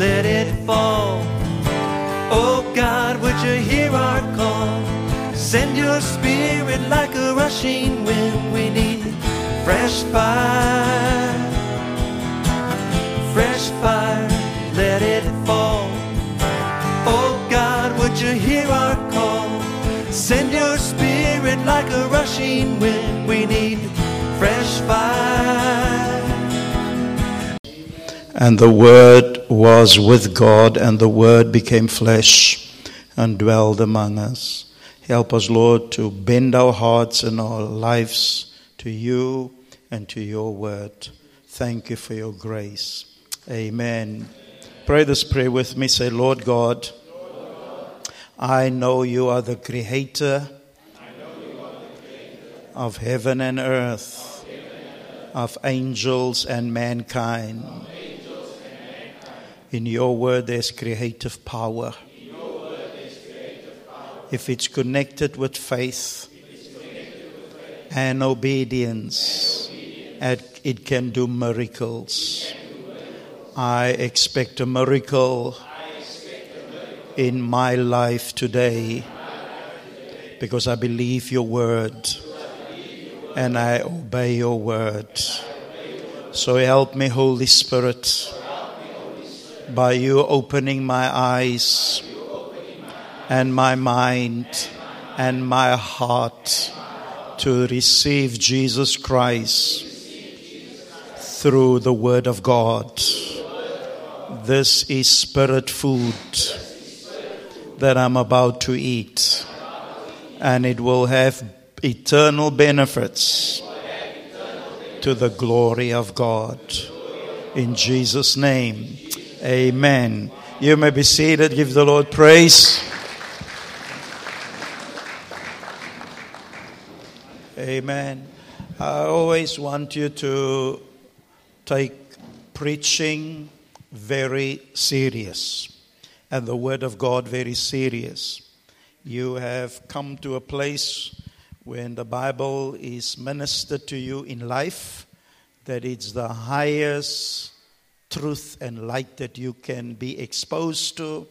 let it fall. Oh God, would you hear our call? Send your spirit like a rushing wind. We need fresh fire, fresh fire, let it fall. Oh God, would you hear our call? Send your spirit like a rushing wind. We need fresh fire. And the Word was with God, and the Word became flesh and dwelled among us. Help us, Lord, to bend our hearts and our lives to you and to your Word. Thank you for your grace. Amen. Pray this prayer with me. Say, Lord God, I know you are the creator of heaven and earth, of angels and mankind. In your word, there's creative power. If it's connected with faith and obedience, it can do miracles. I expect a miracle in my life today because I believe your word and I obey your word. So help me, Holy Spirit, by you opening my eyes and my mind and my heart to receive Jesus Christ through the Word of God. This is spirit food that I'm about to eat, and it will have eternal benefits to the glory of God. In Jesus' name, amen. You may be seated. Give the Lord praise. Amen. I always want you to take preaching very serious and the Word of God very serious. You have come to a place when the Bible is ministered to you in life that it's the highest truth and light that you can be exposed to.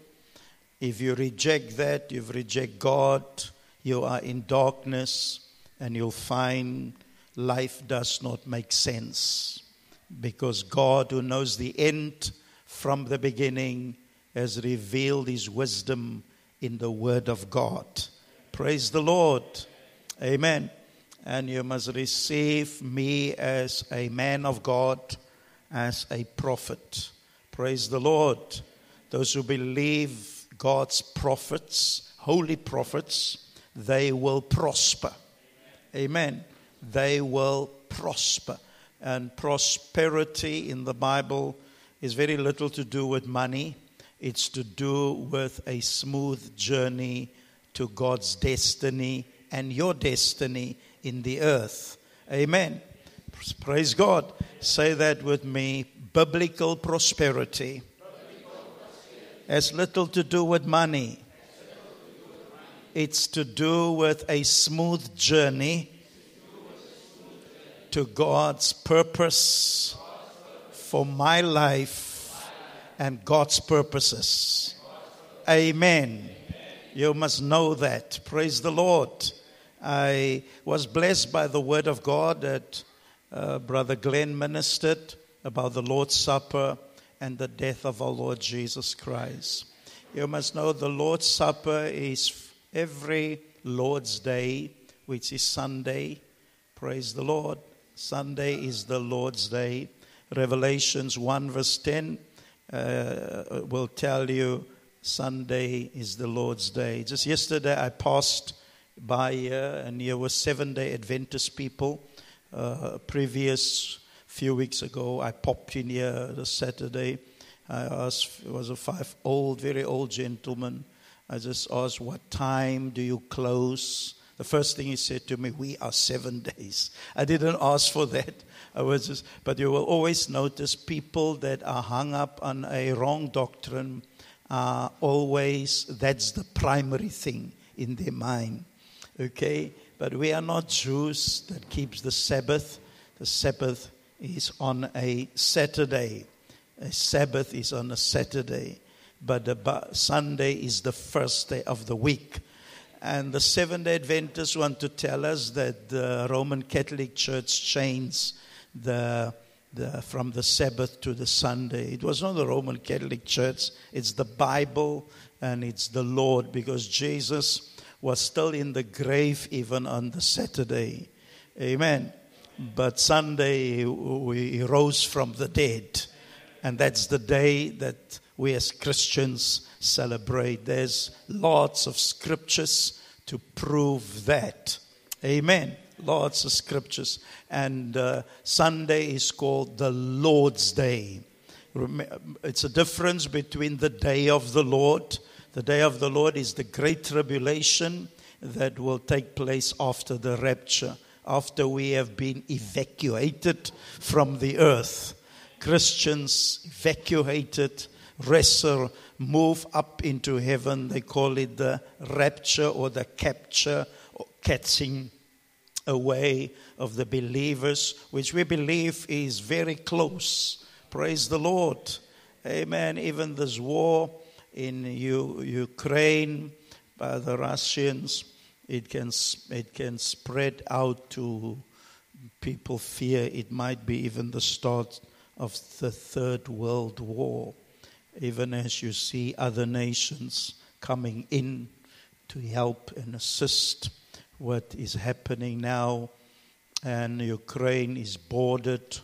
If you reject that, you reject God, you are in darkness, and you'll find life does not make sense. Because God, who knows the end from the beginning, has revealed his wisdom in the Word of God. Praise the Lord. Amen. And you must receive me as a man of God, as a prophet. Praise the Lord. Those who believe God's prophets, holy prophets, they will prosper. Amen. They will prosper. And prosperity in the Bible is very little to do with money, it's to do with a smooth journey to God's destiny and your destiny in the earth. Amen. Praise God. Say that with me. Biblical prosperity has little to do with money. It's to do with a smooth journey to God's purpose for my life and God's purposes. Amen. You must know that. Praise the Lord. I was blessed by the word of God that uh, Brother Glenn ministered about the Lord's Supper and the death of our Lord Jesus Christ. You must know the Lord's Supper is every Lord's Day, which is Sunday. Praise the Lord. Sunday is the Lord's Day. Revelations 1, verse 10 uh, will tell you Sunday is the Lord's Day. Just yesterday, I passed by here, and here were seven day Adventist people. Uh, previous few weeks ago, I popped in here the Saturday. I asked, it was a five old, very old gentleman. I just asked, What time do you close? The first thing he said to me, We are seven days. I didn't ask for that. I was just, but you will always notice people that are hung up on a wrong doctrine are always, that's the primary thing in their mind. Okay? But we are not Jews that keeps the Sabbath. The Sabbath is on a Saturday. A Sabbath is on a Saturday, but the Sunday is the first day of the week. And the Seventh day Adventists want to tell us that the Roman Catholic Church changed the, the, from the Sabbath to the Sunday. It was not the Roman Catholic Church, it's the Bible and it's the Lord because Jesus was still in the grave even on the Saturday. Amen. But Sunday, we rose from the dead. And that's the day that we as Christians celebrate. There's lots of scriptures to prove that. Amen. Lots of scriptures. And uh, Sunday is called the Lord's Day. It's a difference between the day of the Lord. The day of the Lord is the great tribulation that will take place after the rapture after we have been evacuated from the earth. Christians evacuated, wrestle, move up into heaven. They call it the rapture or the capture or catching away of the believers, which we believe is very close. Praise the Lord. Amen. Even this war in U- Ukraine by the Russians it can, it can spread out to people fear it might be even the start of the Third World War. Even as you see other nations coming in to help and assist what is happening now, and Ukraine is bordered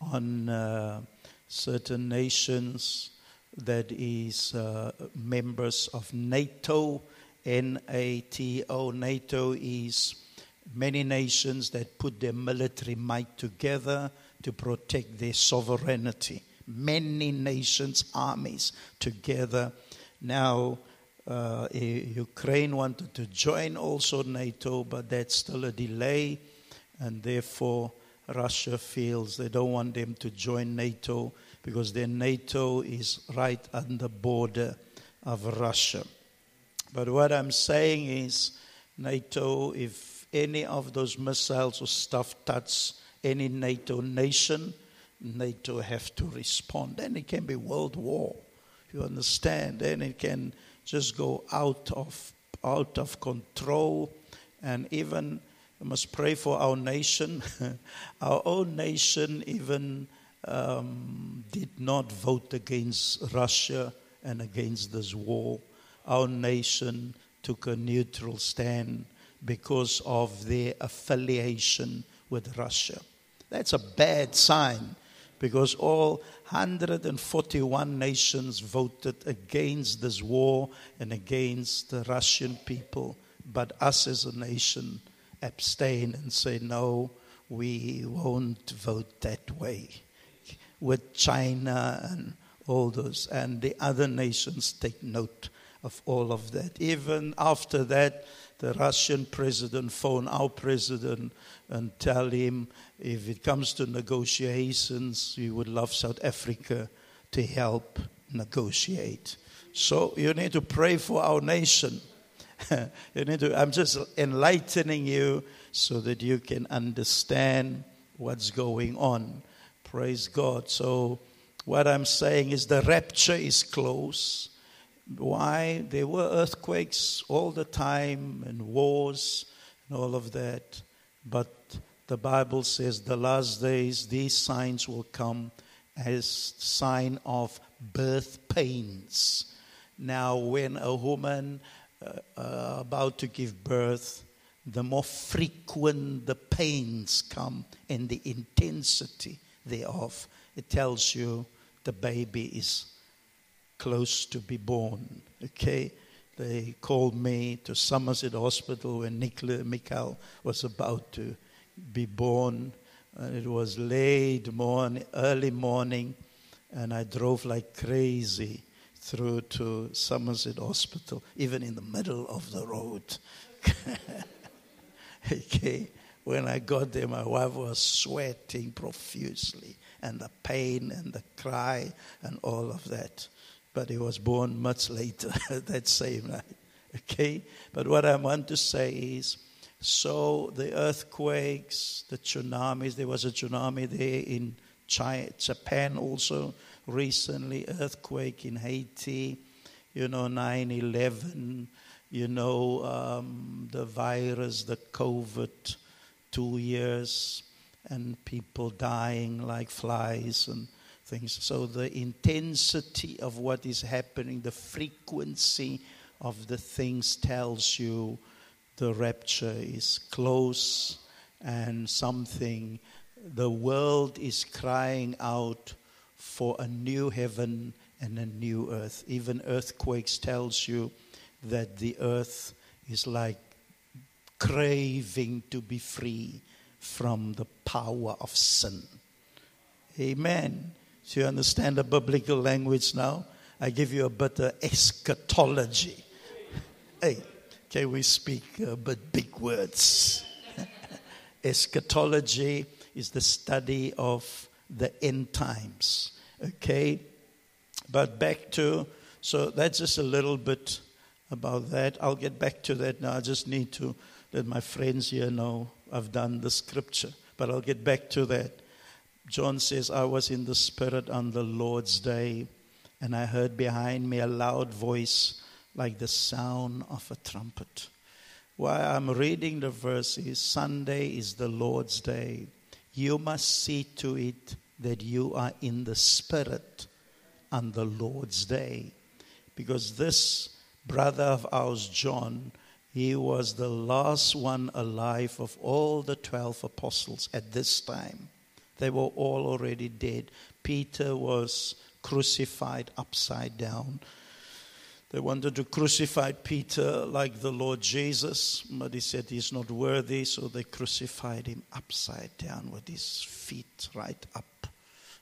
on uh, certain nations that is uh, members of NATO NATO. NATO is many nations that put their military might together to protect their sovereignty. Many nations, armies together. Now, uh, Ukraine wanted to join also NATO, but that's still a delay, and therefore Russia feels they don't want them to join NATO because then NATO is right on the border of Russia. But what I'm saying is, NATO, if any of those missiles or stuff touch any NATO nation, NATO have to respond. Then it can be world war. You understand? Then it can just go out of out of control, and even we must pray for our nation. our own nation even um, did not vote against Russia and against this war our nation took a neutral stand because of their affiliation with Russia. That's a bad sign because all 141 nations voted against this war and against the Russian people. But us as a nation abstain and say, no, we won't vote that way. With China and all those, and the other nations take note of all of that. Even after that, the Russian president phone our president and tell him if it comes to negotiations, we would love South Africa to help negotiate. So you need to pray for our nation. you need to, I'm just enlightening you so that you can understand what's going on. Praise God. So what I'm saying is the rapture is close. Why? There were earthquakes all the time and wars and all of that. But the Bible says the last days these signs will come as sign of birth pains. Now, when a woman uh, uh, about to give birth, the more frequent the pains come and the intensity thereof, it tells you the baby is close to be born. Okay? They called me to Somerset Hospital when Nicola Mikhail was about to be born. And it was late morning, early morning, and I drove like crazy through to Somerset Hospital, even in the middle of the road. okay, when I got there, my wife was sweating profusely, and the pain and the cry and all of that but he was born much later that same night. Okay? But what I want to say is so the earthquakes, the tsunamis, there was a tsunami there in Chi- Japan also recently, earthquake in Haiti, you know, 9 11, you know, um, the virus, the COVID, two years, and people dying like flies and things. So the intensity of what is happening, the frequency of the things tells you the rapture is close and something the world is crying out for a new heaven and a new earth even earthquakes tells you that the earth is like craving to be free from the power of sin amen so you understand the biblical language now i give you a bit of eschatology hey can we speak a bit big words eschatology is the study of the end times. Okay? But back to, so that's just a little bit about that. I'll get back to that now. I just need to let my friends here know I've done the scripture. But I'll get back to that. John says, I was in the Spirit on the Lord's day, and I heard behind me a loud voice like the sound of a trumpet. While I'm reading the verses, Sunday is the Lord's day. You must see to it that you are in the Spirit on the Lord's day. Because this brother of ours, John, he was the last one alive of all the 12 apostles at this time. They were all already dead. Peter was crucified upside down. They wanted to crucify Peter like the Lord Jesus, but he said he's not worthy, so they crucified him upside down with his feet right up,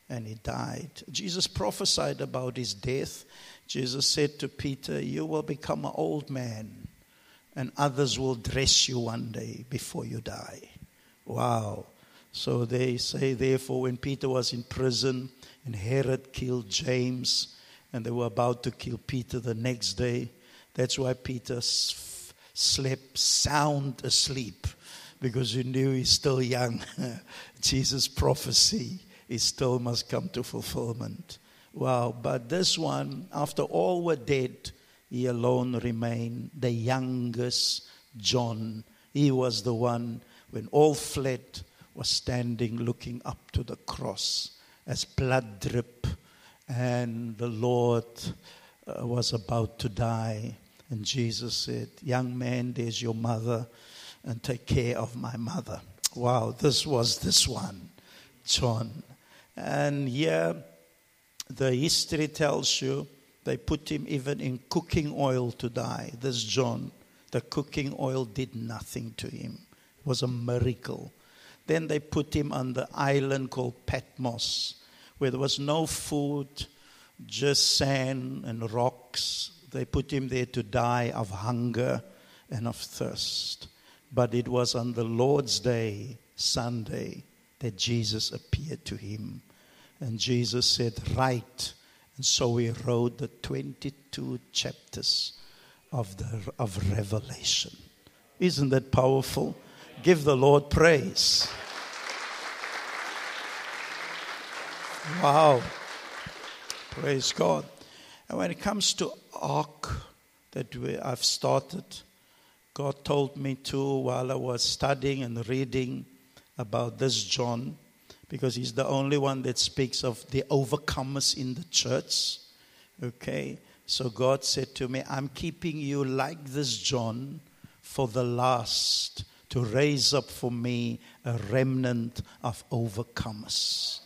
and he died. Jesus prophesied about his death. Jesus said to Peter, You will become an old man, and others will dress you one day before you die. Wow. So they say, therefore, when Peter was in prison and Herod killed James, and they were about to kill Peter the next day. That's why Peter slept sound asleep because he knew he's still young. Jesus' prophecy is still must come to fulfillment. Wow, but this one, after all were dead, he alone remained the youngest John. He was the one, when all fled, was standing looking up to the cross as blood dripped and the Lord uh, was about to die. And Jesus said, Young man, there's your mother, and take care of my mother. Wow, this was this one, John. And here, the history tells you they put him even in cooking oil to die. This John, the cooking oil did nothing to him. It was a miracle. Then they put him on the island called Patmos where there was no food, just sand and rocks. They put him there to die of hunger and of thirst. But it was on the Lord's day, Sunday, that Jesus appeared to him. And Jesus said, Write. And so we wrote the 22 chapters of, the, of Revelation. Isn't that powerful? Give the Lord praise. Wow. Praise God. And when it comes to ark that we, I've started, God told me to while I was studying and reading about this John, because he's the only one that speaks of the overcomers in the church. Okay? So God said to me, I'm keeping you like this John for the last to raise up for me a remnant of overcomers.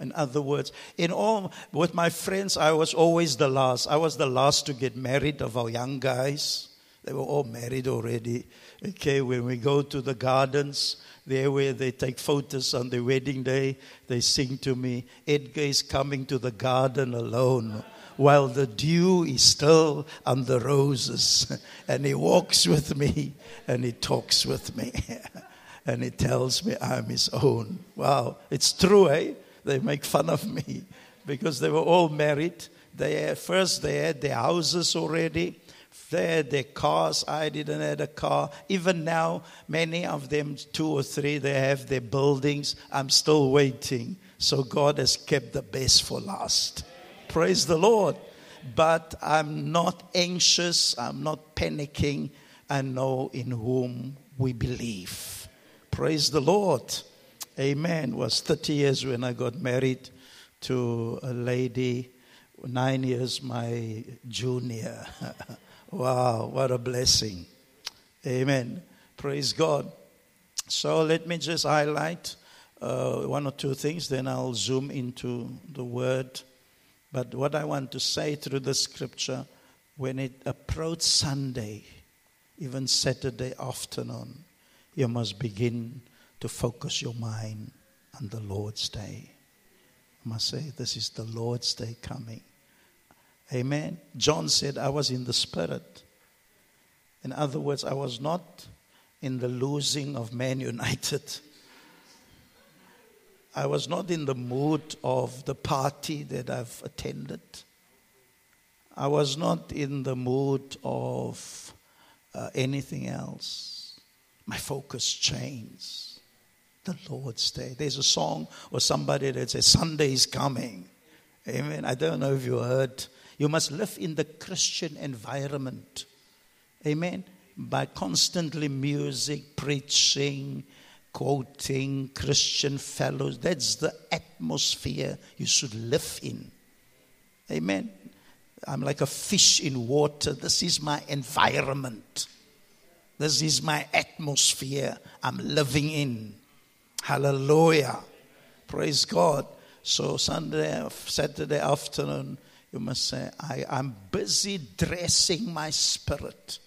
In other words, in all with my friends, I was always the last. I was the last to get married of our young guys. They were all married already. Okay, when we go to the gardens, there where they take photos on their wedding day, they sing to me, Edgar is coming to the garden alone while the dew is still on the roses. And he walks with me and he talks with me. and he tells me I'm his own. Wow, it's true, eh? they make fun of me because they were all married. They first they had their houses already. They had their cars. I didn't have a car. Even now, many of them, two or three, they have their buildings. I'm still waiting. So God has kept the best for last. Praise the Lord. But I'm not anxious, I'm not panicking. I know in whom we believe. Praise the Lord. Amen. It was 30 years when I got married to a lady, nine years my junior. wow, what a blessing. Amen. Praise God. So let me just highlight uh, one or two things, then I'll zoom into the word. But what I want to say through the scripture, when it approaches Sunday, even Saturday afternoon, you must begin to focus your mind on the Lord's day. I must say, this is the Lord's day coming. Amen. John said, I was in the Spirit. In other words, I was not in the losing of Man United. I was not in the mood of the party that I've attended. I was not in the mood of uh, anything else. My focus changed. The Lord's Day. There's a song or somebody that says, Sunday is coming. Amen. I don't know if you heard. You must live in the Christian environment. Amen. By constantly music, preaching, quoting Christian fellows. That's the atmosphere you should live in. Amen. I'm like a fish in water. This is my environment. This is my atmosphere I'm living in. Hallelujah. Praise God. So Sunday, Saturday afternoon, you must say, I am busy dressing my spirit.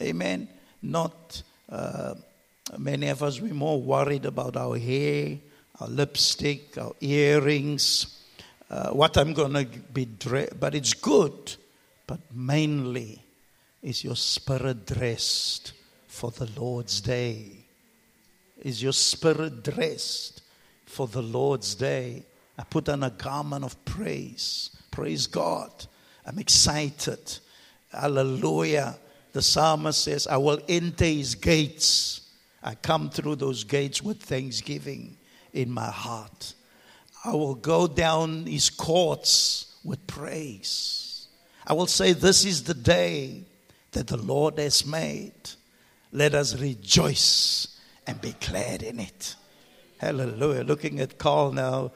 Amen. Not uh, Many of us, we're more worried about our hair, our lipstick, our earrings, uh, what I'm going to be dressed. But it's good. But mainly, is your spirit dressed for the Lord's day? Is your spirit dressed for the Lord's day? I put on a garment of praise. Praise God. I'm excited. Hallelujah. The psalmist says, I will enter his gates I come through those gates with thanksgiving in my heart. I will go down his courts with praise. I will say, This is the day that the Lord has made. Let us rejoice and be glad in it. Hallelujah. Looking at Carl now,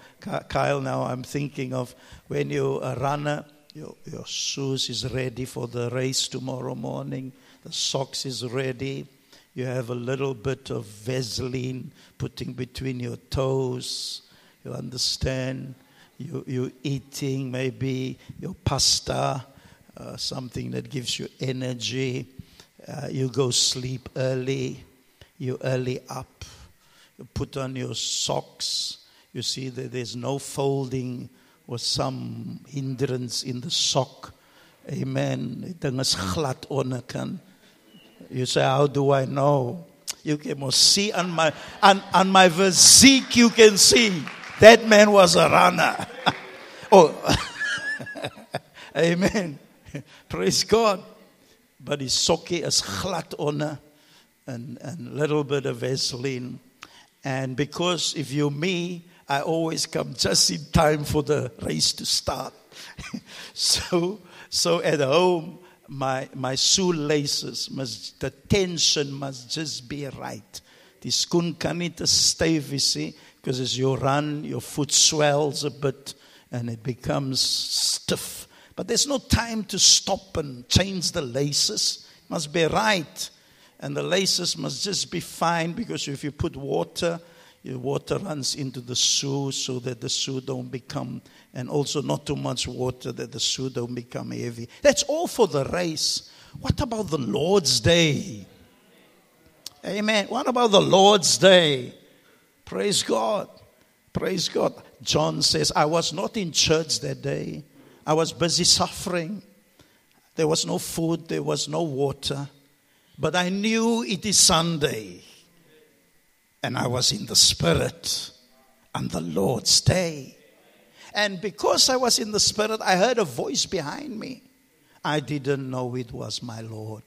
Kyle now, I'm thinking of when you're a runner, your, your shoes is ready for the race tomorrow morning, the socks is ready you have a little bit of Vaseline putting between your toes. You understand? You, you're eating maybe your pasta, uh, something that gives you energy. Uh, you go sleep early. You early up. You put on your socks. You see that there's no folding or some hindrance in the sock. Amen. Onderkant. You say, How do I know? You can see on my on, on my physique, you can see that man was a runner. oh Amen. Praise God. But his sokkie is glad onder and a little bit of Vaseline. And because if you're me, I always come just in time for the race to start. so so at home my, my shoelaces must, the tension must just be right. Skoen kan nie te styf because as you run, your foot swells a bit and it becomes stiff. But there's no time to stop and change the laces. It must be right. And the laces must just be fine because if you put water, your water runs into the shoe so that the shoe don't become and also not too much water that the shoe don't become heavy. That's all for the race. What about the Lord's Day? Amen. What about the Lord's Day? Praise God. Praise God. John says, I was not in church that day. I was busy suffering. There was no food, there was no water. But I knew it is Sunday. And I was in the Spirit on the Lord's Day. And because I was in the Spirit, I heard a voice behind me. I didn't know it was my Lord.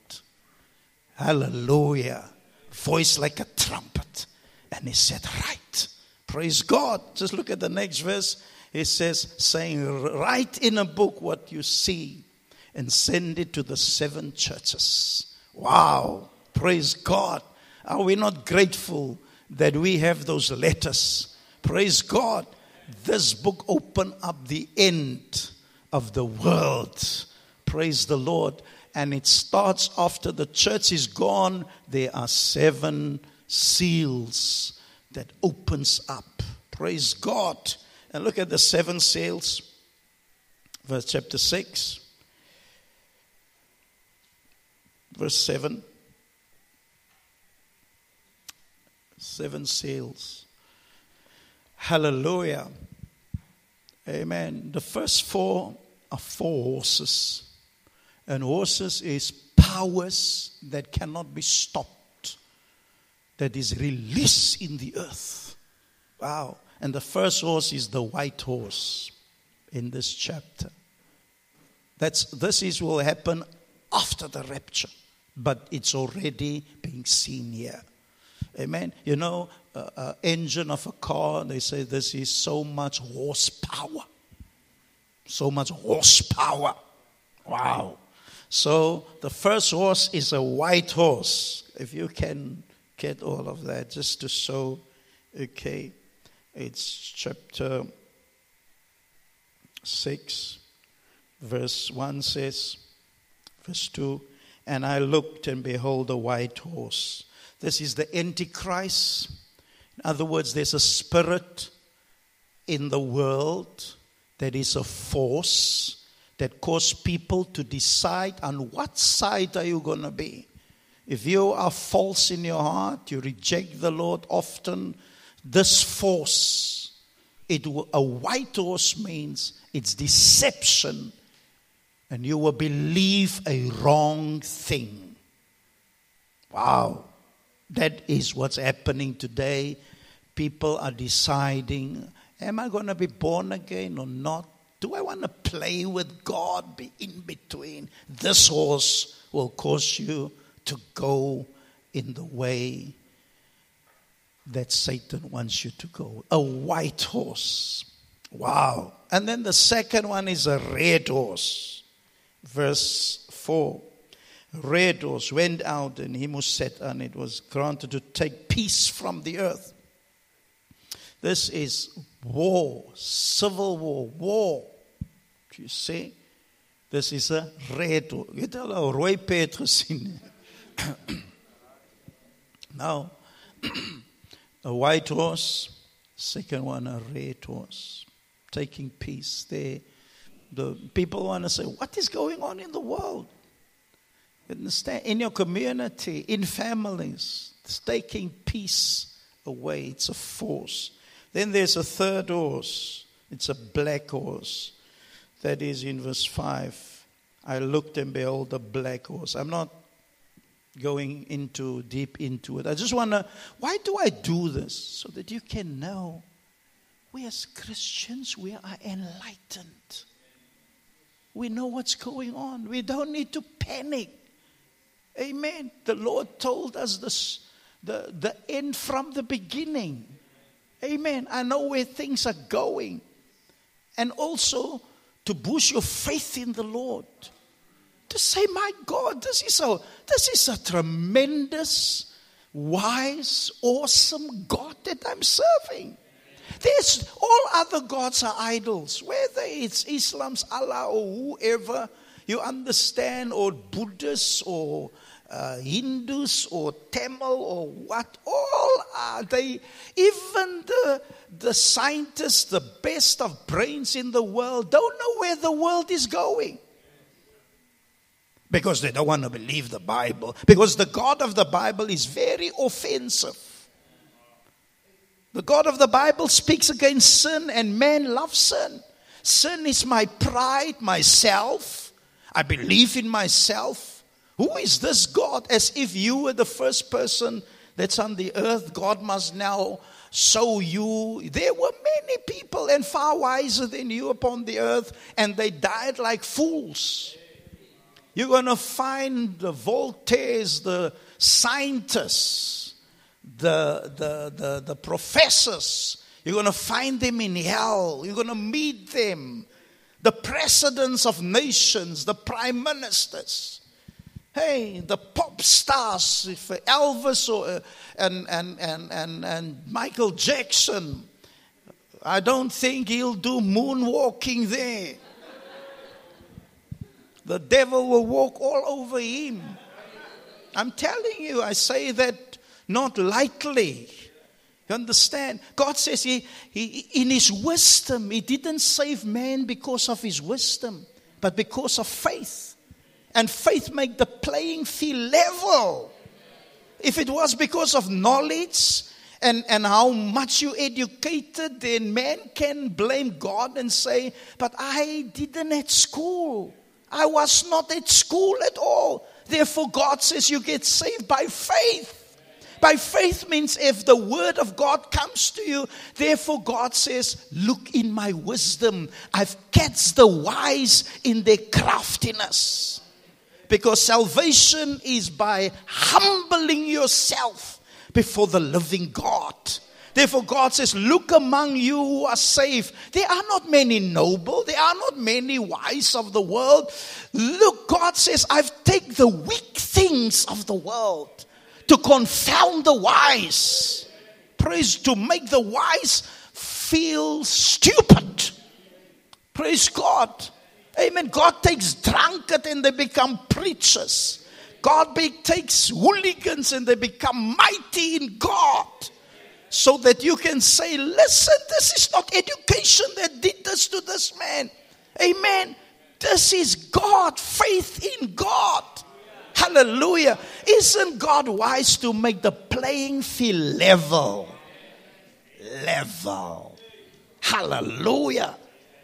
Hallelujah. Voice like a trumpet. And he said, Right. Praise God. Just look at the next verse. It says, saying, Write in a book what you see and send it to the seven churches. Wow. Praise God. Are we not grateful that we have those letters? Praise God. This book opened up the end of the world. Praise the Lord. And it starts after the church is gone. There are seven seals that opens up. Praise God. And look at the seven seals. Verse chapter 6. Verse 7. Seven seals. Hallelujah. Amen. The first four are four horses. And horses is powers that cannot be stopped, that is released in the earth. Wow. And the first horse is the white horse in this chapter. That's, this is will happen after the rapture, but it's already being seen here. Amen. You know, uh, uh, engine of a car, they say this is so much horsepower. So much horsepower. Wow. So the first horse is a white horse. If you can get all of that, just to show, okay, it's chapter 6, verse 1 says, verse 2, and I looked and behold a white horse. This is the Antichrist. In other words, there's a spirit in the world that is a force that cause people to decide on what side are you going to be. If you are false in your heart, you reject the Lord often, this force, it a white horse means it's deception, and you will believe a wrong thing. Wow. That is what's happening today. People are deciding, am I going to be born again or not? Do I want to play with God, be in between? This horse will cause you to go in the way that Satan wants you to go. A white horse. Wow. And then the second one is a red horse. Verse 4. Red horse went out and he was set, and it was granted to take peace from the earth. This is war, civil war, war. Do you see? This is a red horse. Jy het al 'n now a white horse, second one a red horse, taking peace there. The people want to say, What is going on in the world? Understand? In your community, in families, it's taking peace away. It's a force. Then there's a third horse. It's a black horse. That is in verse 5. I looked and behold a black horse. I'm not going into deep into it. I just want to why do I do this so that you can know we as Christians we are enlightened. We know what's going on. We don't need to panic. Amen. The Lord told us this the, the end from the beginning. Amen. I know where things are going. And also to boost your faith in the Lord to say, My God, this is a, this is a tremendous, wise, awesome God that I'm serving. There's all other gods are idols, whether it's Islam's Allah or whoever you understand, or Buddhists or uh, Hindus or Tamil or what, all are they, even the, the scientists, the best of brains in the world, don't know where the world is going because they don't want to believe the Bible. Because the God of the Bible is very offensive. The God of the Bible speaks against sin, and man loves sin. Sin is my pride, myself. I believe in myself. Who is this God? As if you were the first person that's on the earth. God must now show you. There were many people and far wiser than you upon the earth, and they died like fools. You're going to find the Voltaires, the scientists, the, the, the, the professors. You're going to find them in hell. You're going to meet them. The presidents of nations, the prime ministers. Hey, the pop stars, if Elvis or, uh, and, and, and, and, and Michael Jackson. I don't think he'll do moonwalking there. The devil will walk all over him. I'm telling you, I say that not lightly. You understand? God says he, he, in His wisdom, He didn't save man because of His wisdom, but because of faith. And faith make the playing field level. If it was because of knowledge and, and how much you educated, then man can blame God and say, But I didn't at school. I was not at school at all. Therefore, God says you get saved by faith. By faith means if the word of God comes to you, therefore God says, Look in my wisdom. I've catched the wise in their craftiness. Because salvation is by humbling yourself before the living God. Therefore, God says, Look among you who are saved. There are not many noble, there are not many wise of the world. Look, God says, I've taken the weak things of the world to confound the wise. Praise to make the wise feel stupid. Praise God. Amen. God takes drunkard and they become preachers. God takes hooligans and they become mighty in God. So that you can say, listen, this is not education that did this to this man. Amen. This is God, faith in God. Hallelujah. Isn't God wise to make the playing field level? Level. Hallelujah.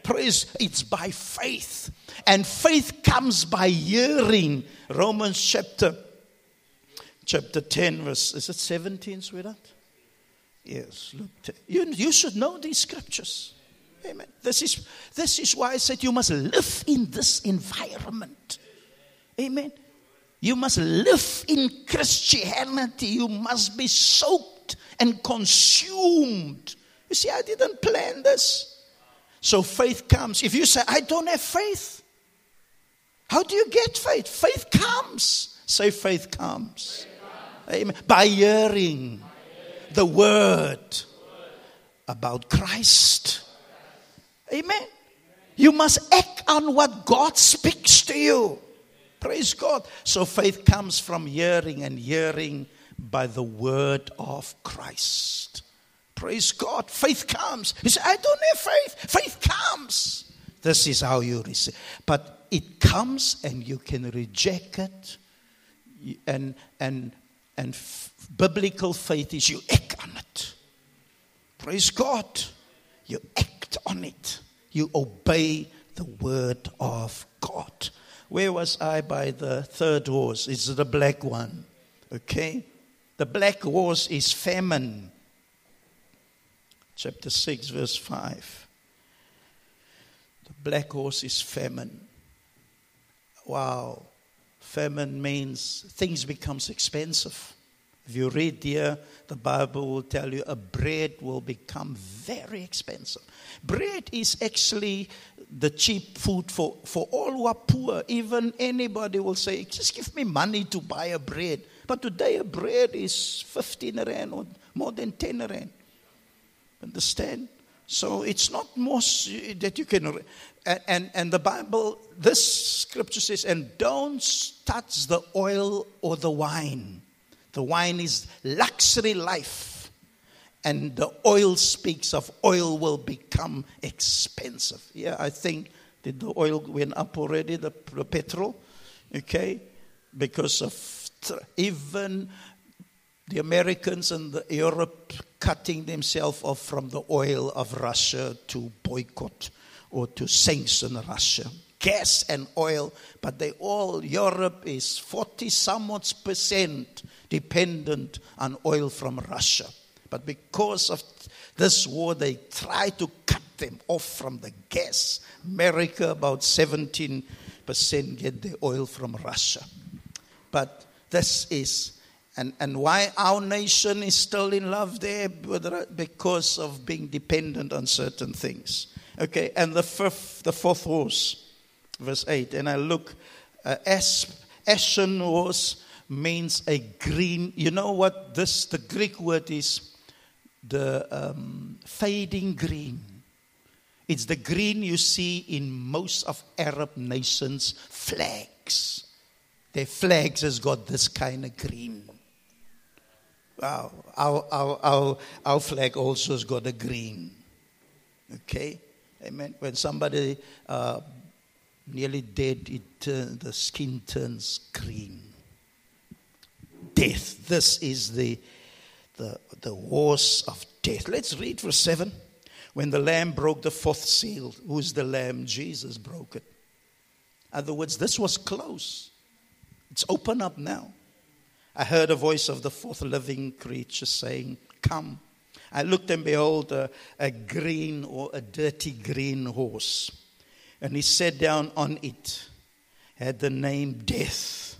Praise. It's by faith. And faith comes by hearing. Romans chapter chapter 10, verse is it 17, sweetheart? Yes. Look, you, you should know these scriptures. Amen. This is, this is why I said you must live in this environment. Amen. You must live in Christianity. You must be soaked and consumed. You see, I didn't plan this. So faith comes. If you say, I don't have faith, how do you get faith? Faith comes. Say, faith comes. Amen. By hearing the word about Christ. Amen. You must act on what God speaks to you. Praise God. So faith comes from hearing and hearing by the word of Christ. Praise God. Faith comes. You say, I don't have faith. Faith comes. This is how you receive. But it comes and you can reject it. And, and, and f- biblical faith is you act on it. Praise God. You act on it. You obey the word of God. Where was I by the third horse? It's the black one. Okay? The black horse is famine. Chapter 6, verse 5. The black horse is famine. Wow. Famine means things becomes expensive. If you read here, the Bible will tell you a bread will become very expensive. Bread is actually the cheap food for, for all who are poor. Even anybody will say, just give me money to buy a bread. But today a bread is 15 rand or more than 10 rand. Understand? So it's not most that you can. And, and, and the Bible, this scripture says, and don't touch the oil or the wine. The wine is luxury life and the oil speaks of oil will become expensive. Yeah, I think did the oil went up already, the, the petrol, okay, because of even the Americans and the Europe cutting themselves off from the oil of Russia to boycott or to sanction Russia. Gas and oil, but they all, Europe is 40 somewhat percent dependent on oil from Russia. But because of this war, they try to cut them off from the gas. America, about 17% get the oil from Russia. But this is And, and why our nation is still in love there? Because of being dependent on certain things. Okay, and the fifth, the fourth horse, verse 8. And I look, uh, ashen horse means a green. You know what this, the Greek word is? The um, fading green. It's the green you see in most of Arab nations' flags. Their flags has got this kind of green. Wow. Our, our, our, our flag also has got a green. Okay? Amen. When somebody uh, nearly dead, it turn, the skin turns green. Death. This is the, the, the horse of death. Let's read verse 7. When the Lamb broke the fourth seal, who's the Lamb? Jesus broke it. In other words, this was close. It's open up now. I heard a voice of the fourth living creature saying, Come. I looked and behold a, a green or a dirty green horse. And he sat down on it, had the name Death.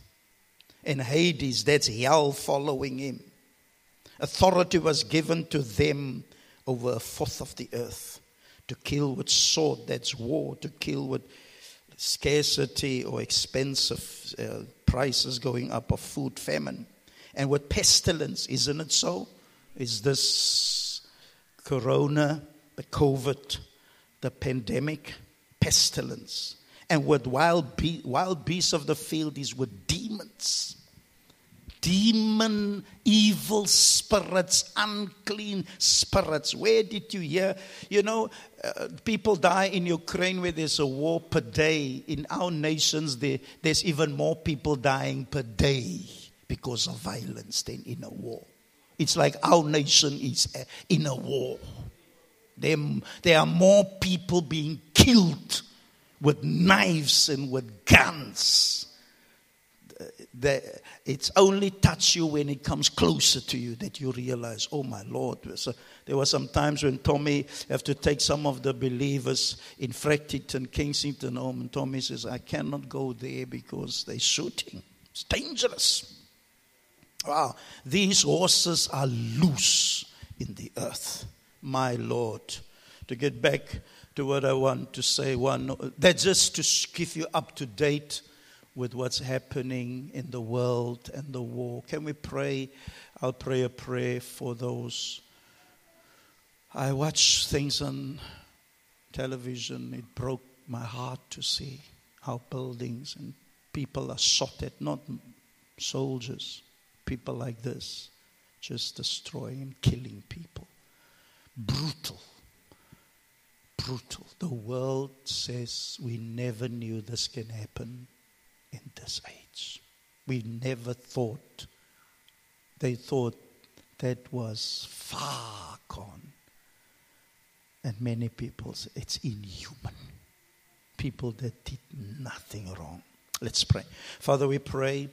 And Hades, that's hell following him. Authority was given to them over a fourth of the earth to kill with sword, that's war, to kill with scarcity or expensive uh, prices going up of food, famine, and with pestilence, isn't it so? Is this corona, the COVID, the pandemic, pestilence? And with wild, be- wild beasts of the field is with demons demon, evil spirits, unclean spirits. Where did you hear? You know, uh, people die in Ukraine where there's a war per day. In our nations, there, there's even more people dying per day because of violence than in a war. It's like our nation is uh, in a war. There, there are more people being killed with knives and with guns the, it's only touch you when it comes closer to you that you realize, oh my Lord. So there were some times when Tommy have to take some of the believers in Factreton, Kensington home, and Tommy says, I cannot go there because they're shooting. It's dangerous. Wow, these horses are loose in the earth, my Lord. To get back to what I want to say, one that's just to keep you up to date with what's happening in the world and the war. Can we pray? I'll pray a prayer for those. I watch things on television. It broke my heart to see how buildings and people are shot at, not soldiers, people like this, just destroying, killing people. Brutal. Brutal. The world says we never knew this can happen in this age. We never thought, they thought that was far gone. And many people say it's inhuman. People that did nothing wrong. Let's pray. Father, we pray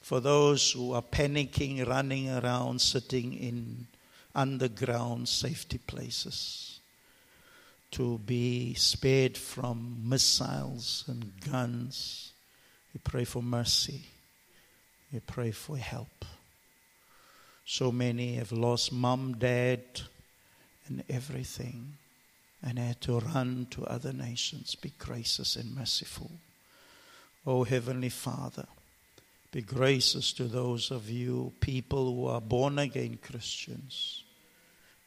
for those who are panicking, running around, sitting in underground safety places to be spared from missiles and guns we pray for mercy. We pray for help. So many have lost mom, dad, and everything and had to run to other nations. Be gracious and merciful. O oh, Heavenly Father, be gracious to those of you, people who are born again Christians,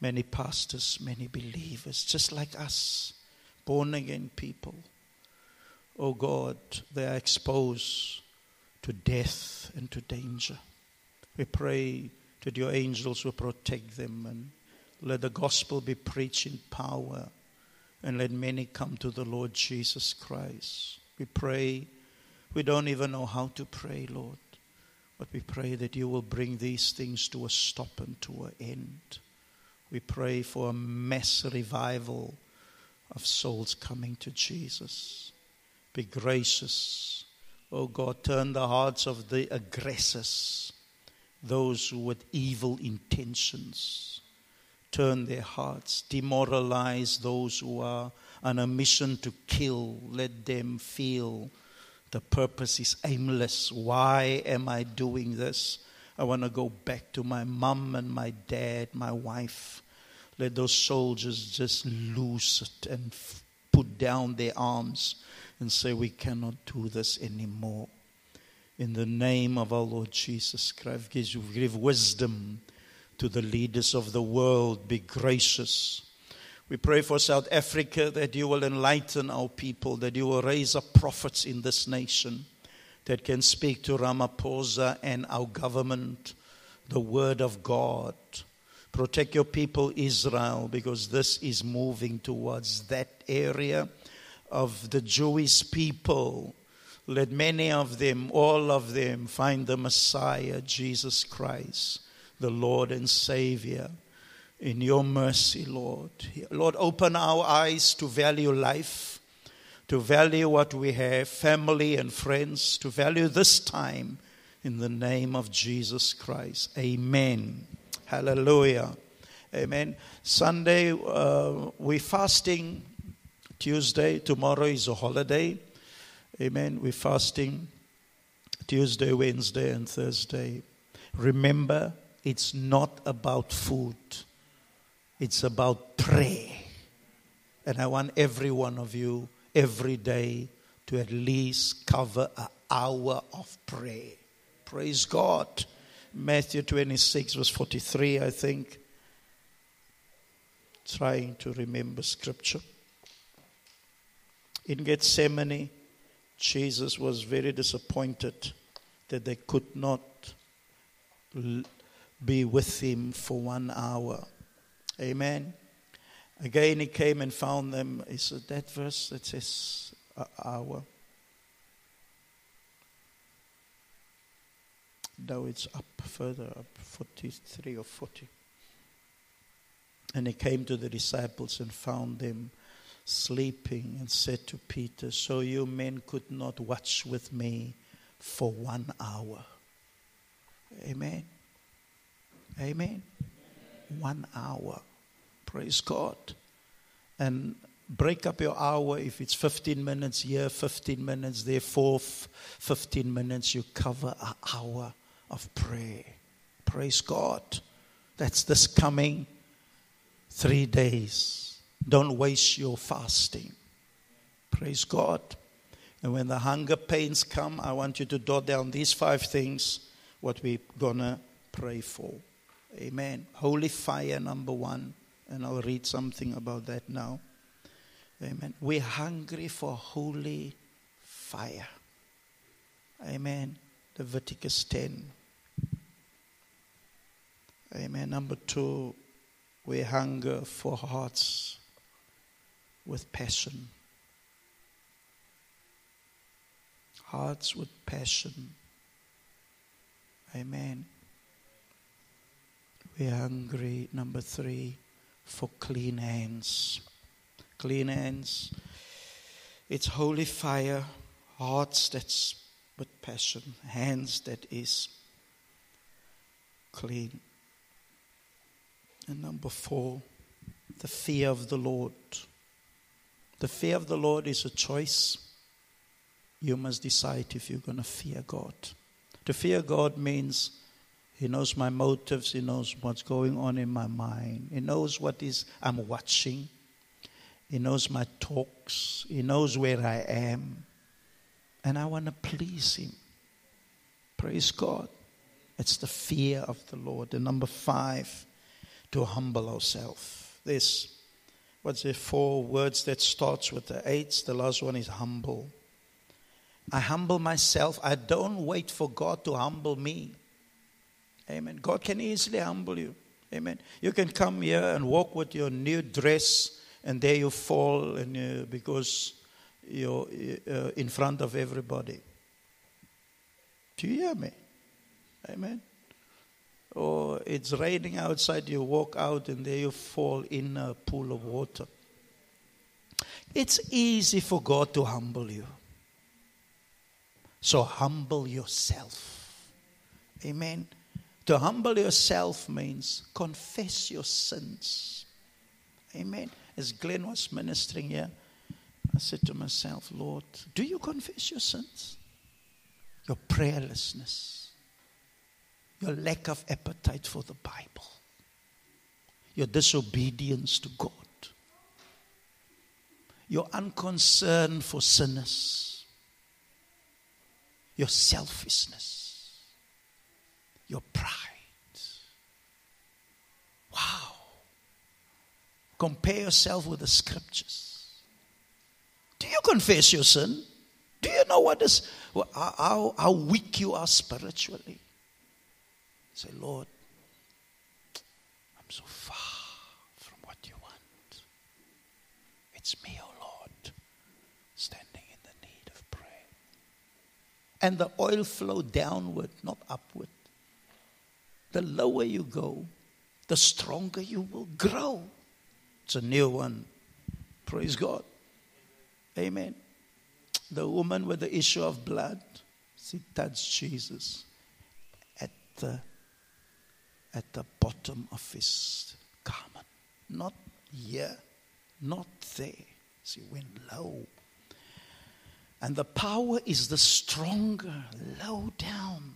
many pastors, many believers, just like us, born again people oh God, they are exposed to death and to danger. We pray that your angels will protect them and let the gospel be preached in power and let many come to the Lord Jesus Christ. We pray, we don't even know how to pray, Lord, but we pray that you will bring these things to a stop and to an end. We pray for a mass revival of souls coming to Jesus. Be gracious. Oh God, turn the hearts of the aggressors, those with evil intentions. Turn their hearts. Demoralize those who are on a mission to kill. Let them feel the purpose is aimless. Why am I doing this? I want to go back to my mom and my dad, my wife. Let those soldiers just lose it and f- put down their arms and say, We cannot do this anymore. In the name of our Lord Jesus Christ, give, give wisdom to the leaders of the world. Be gracious. We pray for South Africa that you will enlighten our people, that you will raise up prophets in this nation that can speak to Ramaphosa and our government the word of God. Protect your people, Israel, because this is moving towards that area of the Jewish people. Let many of them, all of them, find the Messiah, Jesus Christ, the Lord and Savior. In your mercy, Lord. Lord, open our eyes to value life, to value what we have, family and friends, to value this time in the name of Jesus Christ. Amen. Hallelujah. Amen. Sunday, uh, we're fasting. Tuesday, tomorrow is a holiday. Amen. We're fasting Tuesday, Wednesday, and Thursday. Remember, it's not about food, it's about prayer. And I want every one of you every day to at least cover an hour of prayer. Praise God. Matthew 26, verse 43, I think. Trying to remember scripture. In Gethsemane, Jesus was very disappointed that they could not be with him for one hour. Amen. Again, he came and found them. Is that verse that says uh, hour? No, it's up further up, 43 or 40. And he came to the disciples and found them sleeping and said to Peter, So you men could not watch with me for one hour. Amen. Amen. One hour. Praise God. And break up your hour if it's 15 minutes here, 15 minutes there, four, 15 minutes. You cover an hour of prayer. Praise God. That's this coming three days. Don't waste your fasting. Praise God. And when the hunger pains come, I want you to dot down these five things, what we're going to pray for. Amen. Holy fire, number one. And I'll read something about that now. Amen. We're hungry for holy fire. Amen. Leviticus 10. Amen. Number two, we hunger for hearts with passion. Hearts with passion. Amen. We're hungry, number three, for clean hands. Clean hands. It's holy fire, hearts that's with passion, hands that is clean. And number four, the fear of the Lord. The fear of the Lord is a choice. You must decide if you're going to fear God. To fear God means He knows my motives, He knows what's going on in my mind, He knows what is I'm watching, He knows my talks, He knows where I am. And I want to please Him. Praise God. It's the fear of the Lord. The number five, to humble ourselves. This, what's the four words that starts with the eights? The last one is humble. I humble myself. I don't wait for God to humble me. Amen. God can easily humble you. Amen. You can come here and walk with your new dress, and there you fall, and because you're uh, in front of everybody. Do you hear me? Amen or it's raining outside, you walk out and there you fall in a pool of water. It's easy for God to humble you. So humble yourself. Amen. To humble yourself means confess your sins. Amen. As Glenn was ministering here, I said to myself, Lord, do you confess your sins? Your prayerlessness your lack of appetite for the Bible, your disobedience to God, your unconcern for sinners, your selfishness, your pride. Wow. Compare yourself with the scriptures. Do you confess your sin? Do you know what is how, how weak you are spiritually? Say, Lord, I'm so far from what you want. It's me, oh Lord, standing in the need of prayer. And the oil flow downward, not upward. The lower you go, the stronger you will grow. It's a new one. Praise God. Amen. The woman with the issue of blood, she touched Jesus at the at the bottom of his garment. Not here, not there. She went low. And the power is the stronger, low down.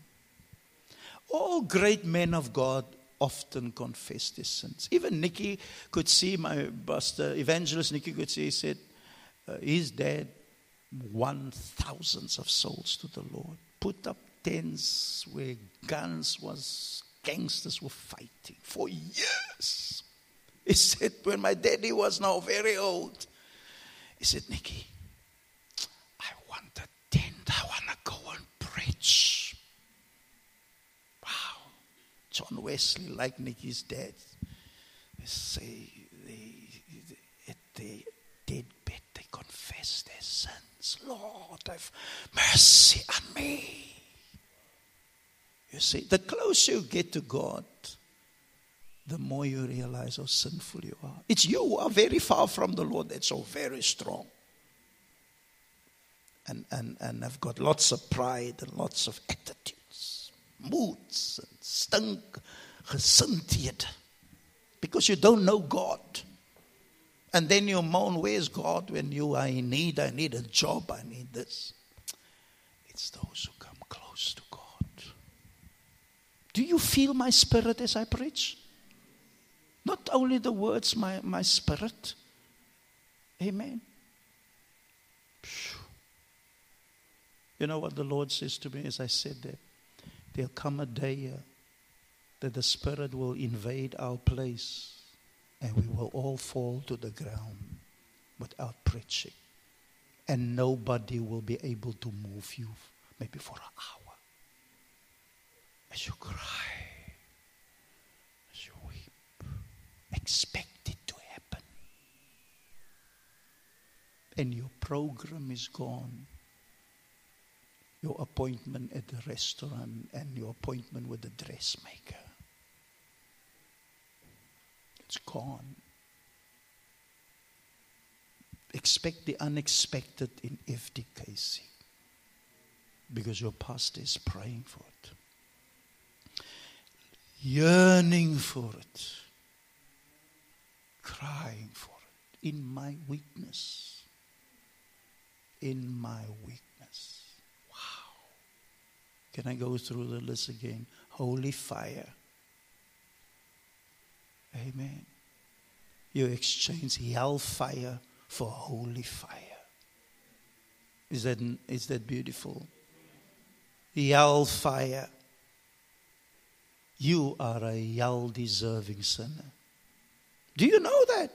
All great men of God often confess their sins. Even Nikki could see, my pastor, evangelist Nikki could see, he said, uh, his dad won thousands of souls to the Lord, put up tents where guns was gangsters were fighting for years. He said, when my daddy was now very old, he said, Nicky, I want a tent. I want to go and preach. Wow. John Wesley, like Nicky's dad, they say they, at they confess their sins. Lord, have mercy on me. You see, the closer you get to God, the more you realize how sinful you are. It's you who are very far from the Lord that's so very strong. And, and, and have got lots of pride and lots of attitudes, moods, and stink, gesindheid. Because you don't know God. And then you moan, Where's God when you are in need? I need a job, I need this. It's those who come close to God. Do you feel my spirit as I preach? Not only the words, my, my spirit. Amen. You know what the Lord says to me as I said that? There'll come a day uh, that the Spirit will invade our place and we will all fall to the ground without preaching. And nobody will be able to move you maybe for an hour as you cry, as you weep, expect it to happen. And your program is gone. Your appointment at the restaurant and your appointment with the dressmaker. It's gone. Expect the unexpected in FDKC because your pastor is praying for it yearning for it, crying for it in my weakness. In my weakness. Wow. Can I go through the list again? Holy fire. Amen. You exchange hellfire for holy fire. Is that, is that beautiful? Hellfire you are a hell deserving sinner. Do you know that?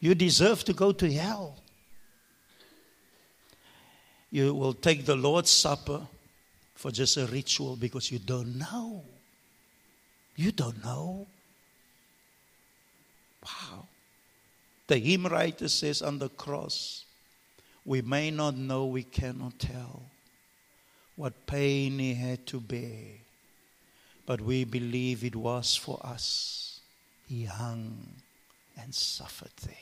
You deserve to go to hell. You will take the Lord's Supper for just a ritual because you don't know. You don't know. Wow. The hymn writer says on the cross, we may not know, we cannot tell what pain he had to bear but we believe it was for us. He hung and suffered there.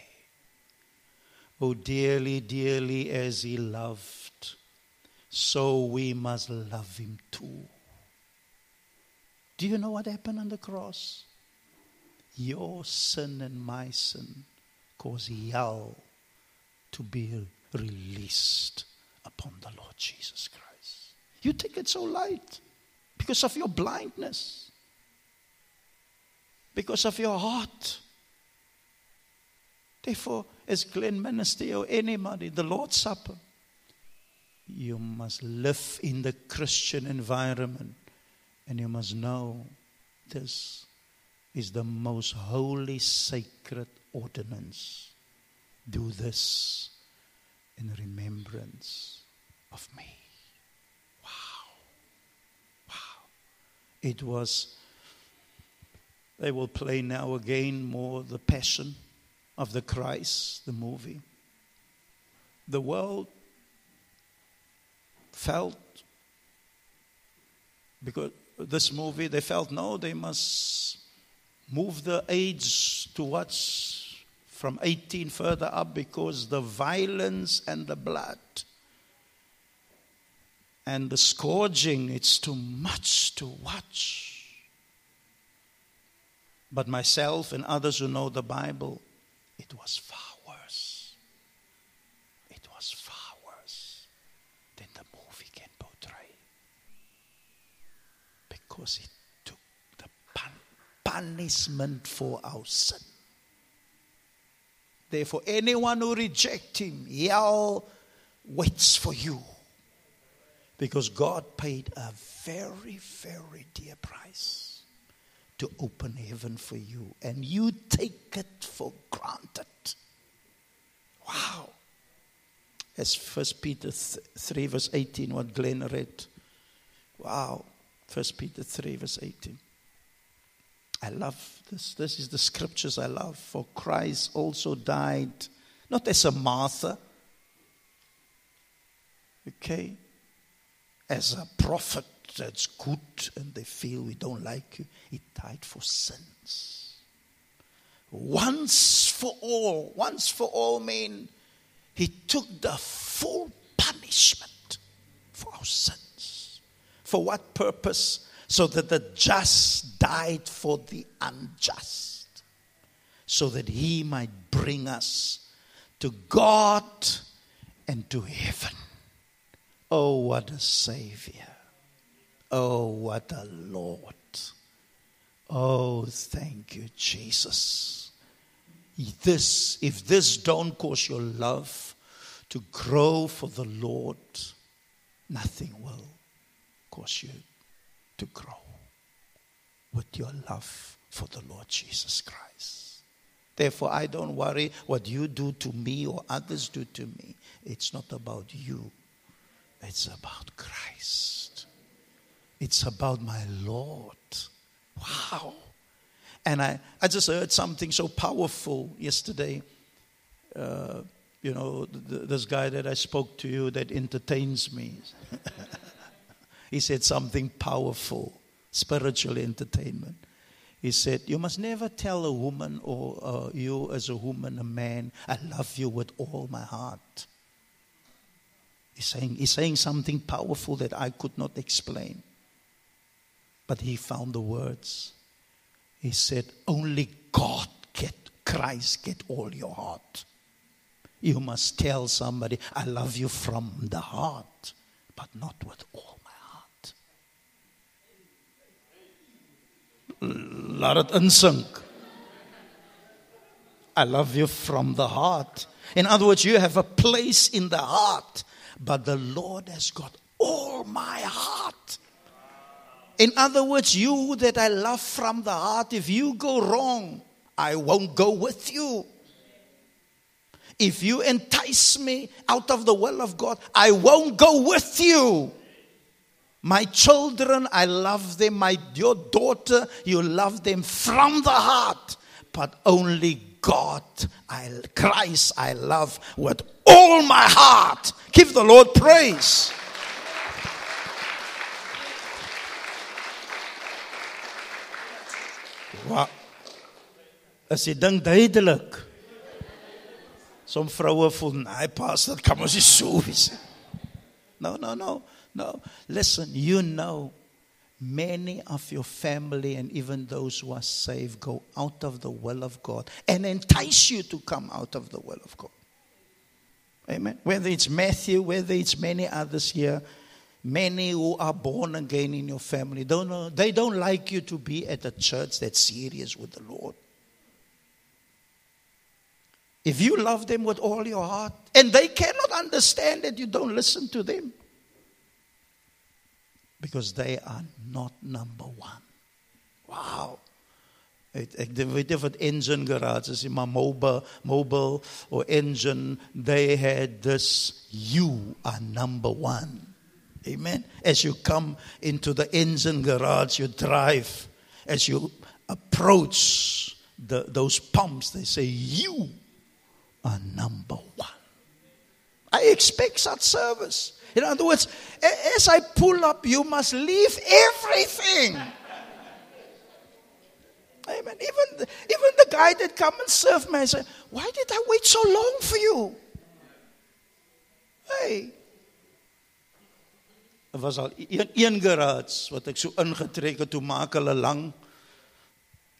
Oh, dearly, dearly as he loved, so we must love him too. Do you know what happened on the cross? Your sin and my sin caused hell to be released upon the Lord Jesus Christ. You take it so light because of your blindness, because of your heart. Therefore, as Glenn Minister or anybody, the Lord's Supper, you must live in the Christian environment and you must know this is the most holy, sacred ordinance. Do this in remembrance of me. Wow. Wow. It was, they will play now again more the passion of the Christ, the movie. The world felt, because this movie, they felt no, they must move the age towards from 18 further up because the violence and the blood and the scourging, it's too much to watch. But myself and others who know the Bible, it was far worse. It was far worse than the movie can portray. Because he took the pun- punishment for our sin. Therefore, anyone who rejects him, hell waits for you. Because God paid a very, very dear price to open heaven for you, and you take it for granted. Wow. As First Peter 3, verse 18, what Glenn read. Wow. First Peter 3, verse 18. I love this. This is the scriptures I love. For Christ also died, not as a Martha, okay, as a prophet that's good and they feel we don't like you. He died for sins. Once for all, once for all mean he took the full punishment for our sins. For what purpose? So that the just died for the unjust. So that he might bring us to God and to heaven. Oh, what a Savior. Oh, what a Lord. Oh, thank you, Jesus. This, if this don't cause your love to grow for the Lord, nothing will cause you to grow with your love for the Lord Jesus Christ. Therefore, I don't worry what you do to me or others do to me. It's not about you, it's about Christ. It's about my Lord. Wow. And I, I just heard something so powerful yesterday. Uh, you know, th- this guy that I spoke to you that entertains me. he said something powerful, spiritual entertainment. He said, You must never tell a woman or uh, you as a woman, a man, I love you with all my heart. He's saying, he's saying something powerful that I could not explain. But he found the words. He said, Only God get Christ get all your heart. You must tell somebody, I love you from the heart, but not with all my heart. Laat het insink. I love you from the heart. In other words, you have a place in the heart, but the Lord has got all my heart. In other words, you that I love from the heart, if you go wrong, I won't go with you. If you entice me out of the will of God, I won't go with you. My children, I love them. My your daughter, you love them from the heart, but only God, I Christ, I love with all my heart. Give the Lord praise. Wat is die ding duidelik? Som vroue voel, "Nee, pastor, kan ons nie so wees." No, no, no. No. Listen, you know many of your family and even those who are saved go out of the will of God and entice you to come out of the will of God. Amen. Whether it's Matthew, whether it's many others here, Many who are born again in your family don't know, they don't like you to be at a church that's serious with the Lord. If you love them with all your heart, and they cannot understand that you don't listen to them, because they are not number one. Wow. Ek ek weet wat Engen garage is, maar Mobil Mobil or Engen they had this you are number 1. Amen. As you come into the Engen garage, you drive as you approach the, those pumps, they say, You are number one. I expect such service. In other words, as I pull up, you must leave everything. Amen. Even the, even the guy that come and serve me, I say, why did I wait so long for you? Hey. Was al een, een garage wat ek so ingetrek het toe maak hulle lang.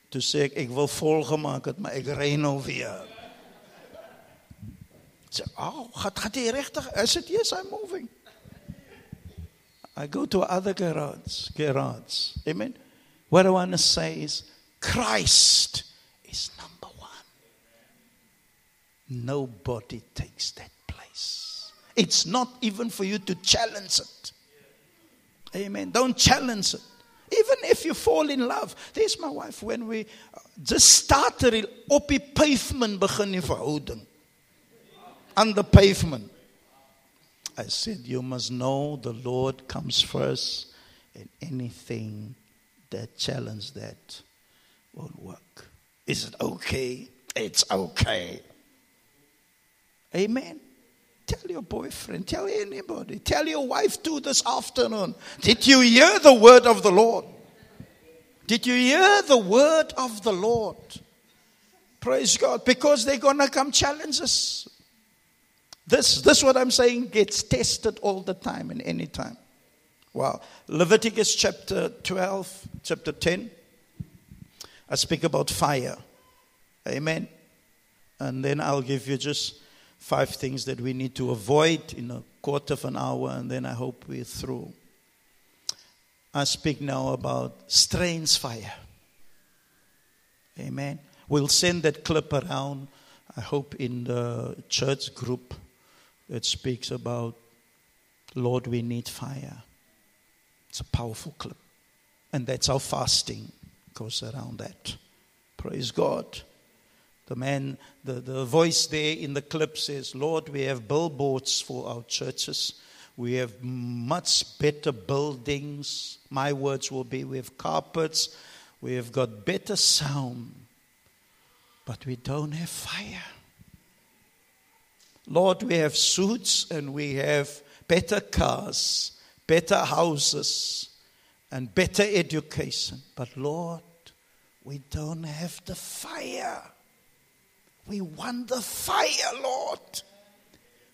Toe sê ek ek wil volgemaak het, maar ek ry nou. Sê, "Ag, gaan gaan jy regtig? Is yes I'm moving?" I go to other garage, garage. Amen. What I want to say is Christ is number one. Nobody takes that place. It's not even for you to challenge it. Amen. Don't challenge it. Even if you fall in love. There's my wife when we just started op die pavement begin die. On the pavement. I said you must know the Lord comes first and anything that challenge that won't work. Is it okay? It's okay. Amen. Tell your boyfriend, tell anybody, tell your wife too this afternoon. Did you hear the word of the Lord? Did you hear the word of the Lord? Praise God. Because they're going to come challenge us. This, this what I'm saying gets tested all the time and any time. Wow. Leviticus chapter 12, chapter 10. I speak about fire. Amen. And then I'll give you just five things that we need to avoid in a quarter of an hour, and then I hope we're through. I speak now about strange fire. Amen. We'll send that clip around, I hope, in the church group that speaks about, Lord, we need fire. It's a powerful clip. And that's how fasting goes around that. Praise God. The man, the, the voice there in the clip says, Lord, we have billboards for our churches. We have much better buildings. My words will be we have carpets. We have got better sound. But we don't have fire. Lord, we have suits and we have better cars, better houses, and better education. But Lord, we don't have the fire. We want the fire, Lord.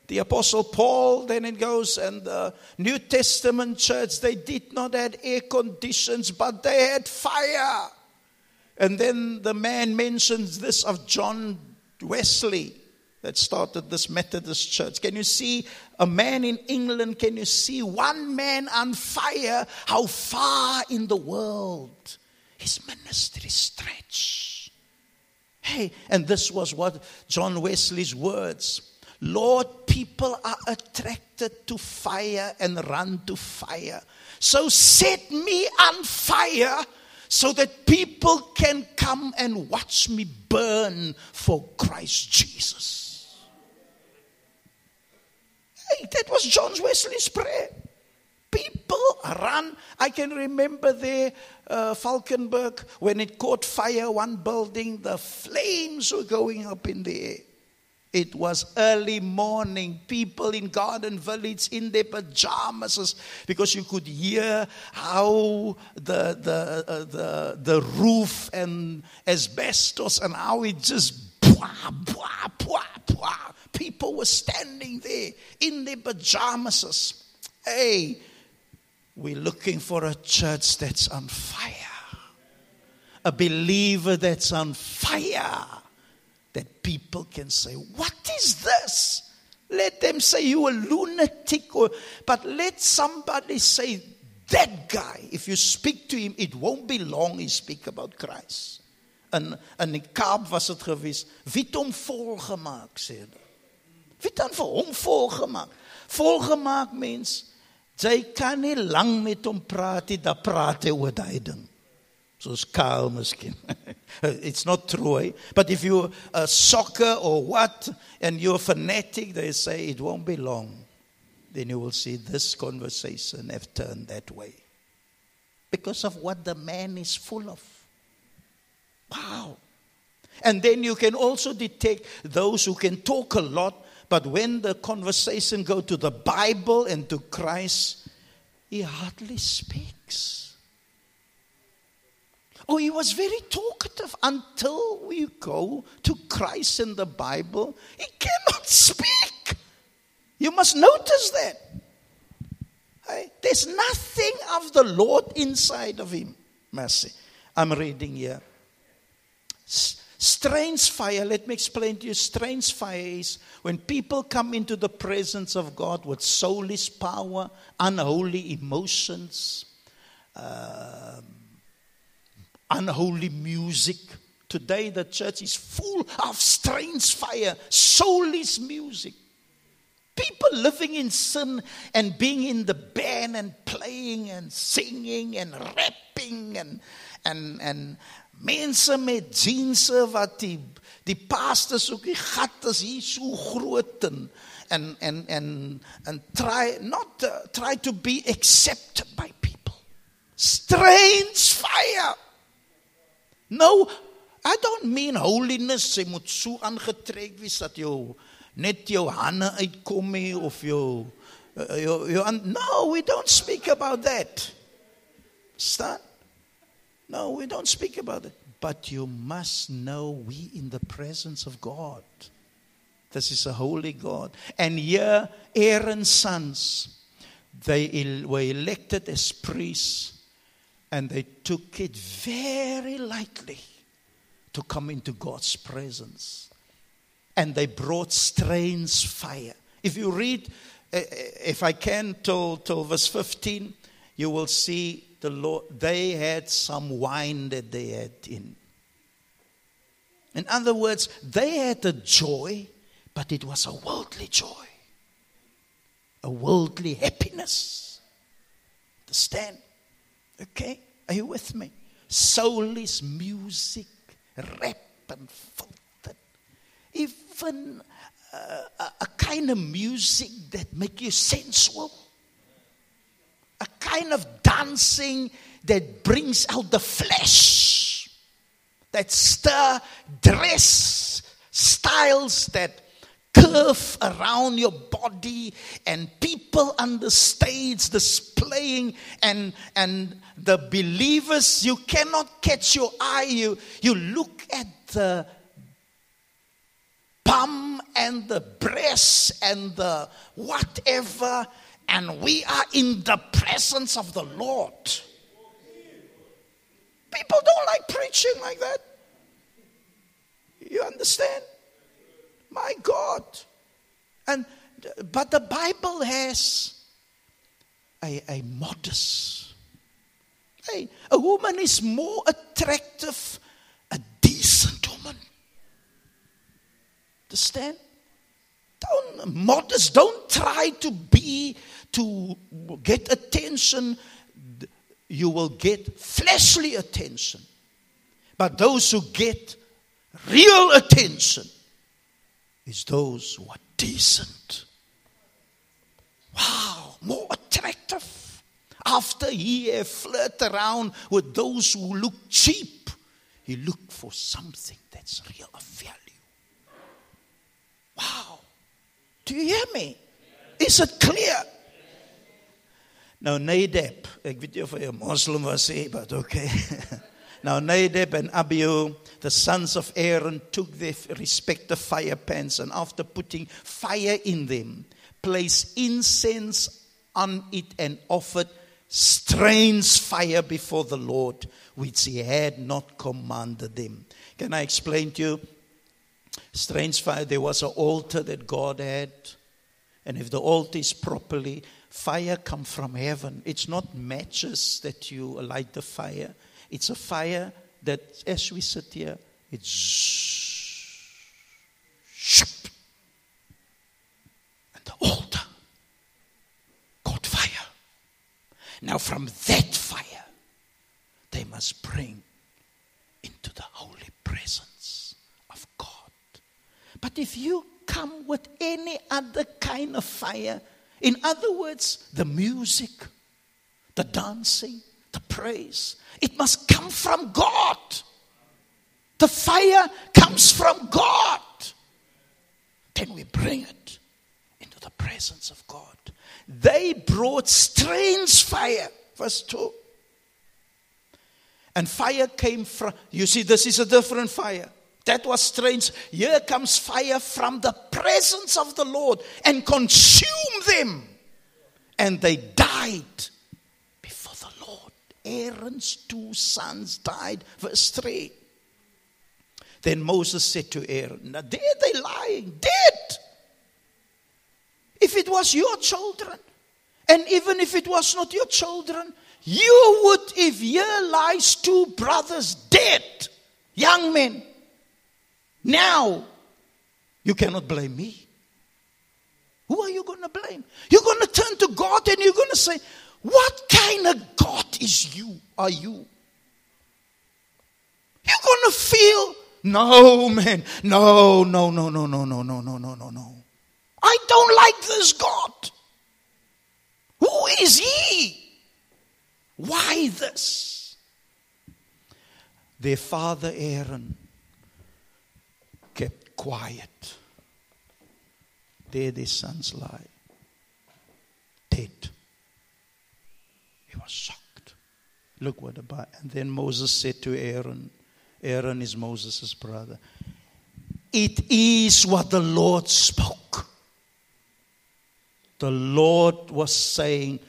The Apostle Paul, then it goes, and the New Testament church, they did not have air conditions, but they had fire. And then the man mentions this of John Wesley that started this Methodist church. Can you see a man in England? Can you see one man on fire? How far in the world his ministry stretched. Hey, and this was what John Wesley's words. Lord, people are attracted to fire and run to fire. So set me on fire so that people can come and watch me burn for Christ Jesus. That was John Wesley's prayer. People run. I can remember there, uh, Valkenberg, when it caught fire, one building, the flames were going up in the air. It was early morning, people in Garden Village in their pajamas because you could hear how the, the, uh, the, the roof and asbestos and how it just blah, blah, blah, blah. People were standing there in their pajamas. Hey, we're looking for a church that's on fire, a believer that's on fire, that people can say, What is this? Let them say you a lunatic, or, but let somebody say, that guy, if you speak to him, it won't be long he speak about Christ. In in die Kaap was dit gewees. Wie het volgemaak? Wie dan vir hom volgemaak? Volgemaak mens, jy kan nie lank met hom praat nie, dan praat hy oor daai ding. Soos Karl miskien. it's not true, eh? but if you a soccer or what and you're fanatic, they say it won't be long. Then you will see this conversation have turned that way. Because of what the man is full of. Wow. And then you can also detect those who can talk a lot, but when the conversation go to the Bible and to Christ, he hardly speaks. Oh, he was very talkative until we go to Christ in the Bible. He cannot speak. You must notice that. There's nothing of the Lord inside of him. Mercy. I'm reading here. Strange fire, let me explain to you. Strange fire is when people come into the presence of God with soulless power, unholy emotions, uh, unholy music. Today, the church is full of strange fire, soulless music. People living in sin and being in the band and playing and singing and rapping and, and, and mense met jeans wat die die pastors ook die gat is hier so groot en en en en and try not uh, try to be accepted by people. Strange fire. No i don't mean holiness jy moet so aangetrek wees dat jou net jou hande uitkom nie of jou uh, jou, jou no we don't speak about that. Staan no, we don't speak about it. But you must know we in the presence of God. This is a holy God. And here, Aaron's sons, they were elected as priests and they took it very lightly to come into God's presence. And they brought strange fire. If you read, eh, eh, if I can, till, till verse 15, you will see the Lord, they had some wine that they had in. In other words, they had a joy, but it was a worldly joy, a worldly happiness. Understand? Okay? Are you with me? Soulless music, rap and filth, even uh, a, a kind of music that make you sensual a kind of dancing that brings out the flesh, that stir dress styles that curve around your body and people on the stage displaying and and the believers you cannot catch your eye. You you look at the bum and the breast and the whatever and we are in the presence of the Lord. People don't like preaching like that. You understand? My God. And but the Bible has a, a modest. Hey, a woman is more attractive, a decent woman. Understand? Don't modest, don't try to be to get attention, you will get fleshly attention. But those who get real attention is those who are decent. Wow, more attractive. After he have flirt around with those who look cheap, he look for something that's real of value. Wow. Do you hear me? Is it clear? Nou Nadab, ek weet nie of hy 'n moslim was nie, but okay. now Nadab and Abihu, the sons of Aaron, took their respective fire pans and after putting fire in them, placed incense on it and offered strange fire before the Lord, which he had not commanded them. Can I explain to you? Strange fire, there was an altar that God had And if the altar is properly, fire come from heaven. It's not matches that you light the fire. It's a fire that, as we sit here, it's and the altar caught fire. Now, from that fire, they must bring into the holy presence of God. But if you come with any other kind of fire, in other words, the music, the dancing, the praise, it must come from God. The fire comes from God. Then we bring it into the presence of God. They brought strange fire. Verse 2. And fire came from, you see, this is a different fire. That was strange. Here comes fire from the presence of the Lord and consume them. And they died before the Lord. Aaron's two sons died. Verse 3. Then Moses said to Aaron, Now there they lying, dead. If it was your children, and even if it was not your children, you would, if here lies two brothers dead, young men, now you cannot blame me. Who are you going to blame? You're going to turn to God and you're going to say, What kind of God is you? Are you? You're going to feel, No, man. No, no, no, no, no, no, no, no, no, no, no. I don't like this God. Who is he? Why this? Their father Aaron quiet. There their sons lie, dead. He was shocked. Look what about. And then Moses said to Aaron, Aaron is Moses' brother, It is what the Lord spoke. The Lord was saying,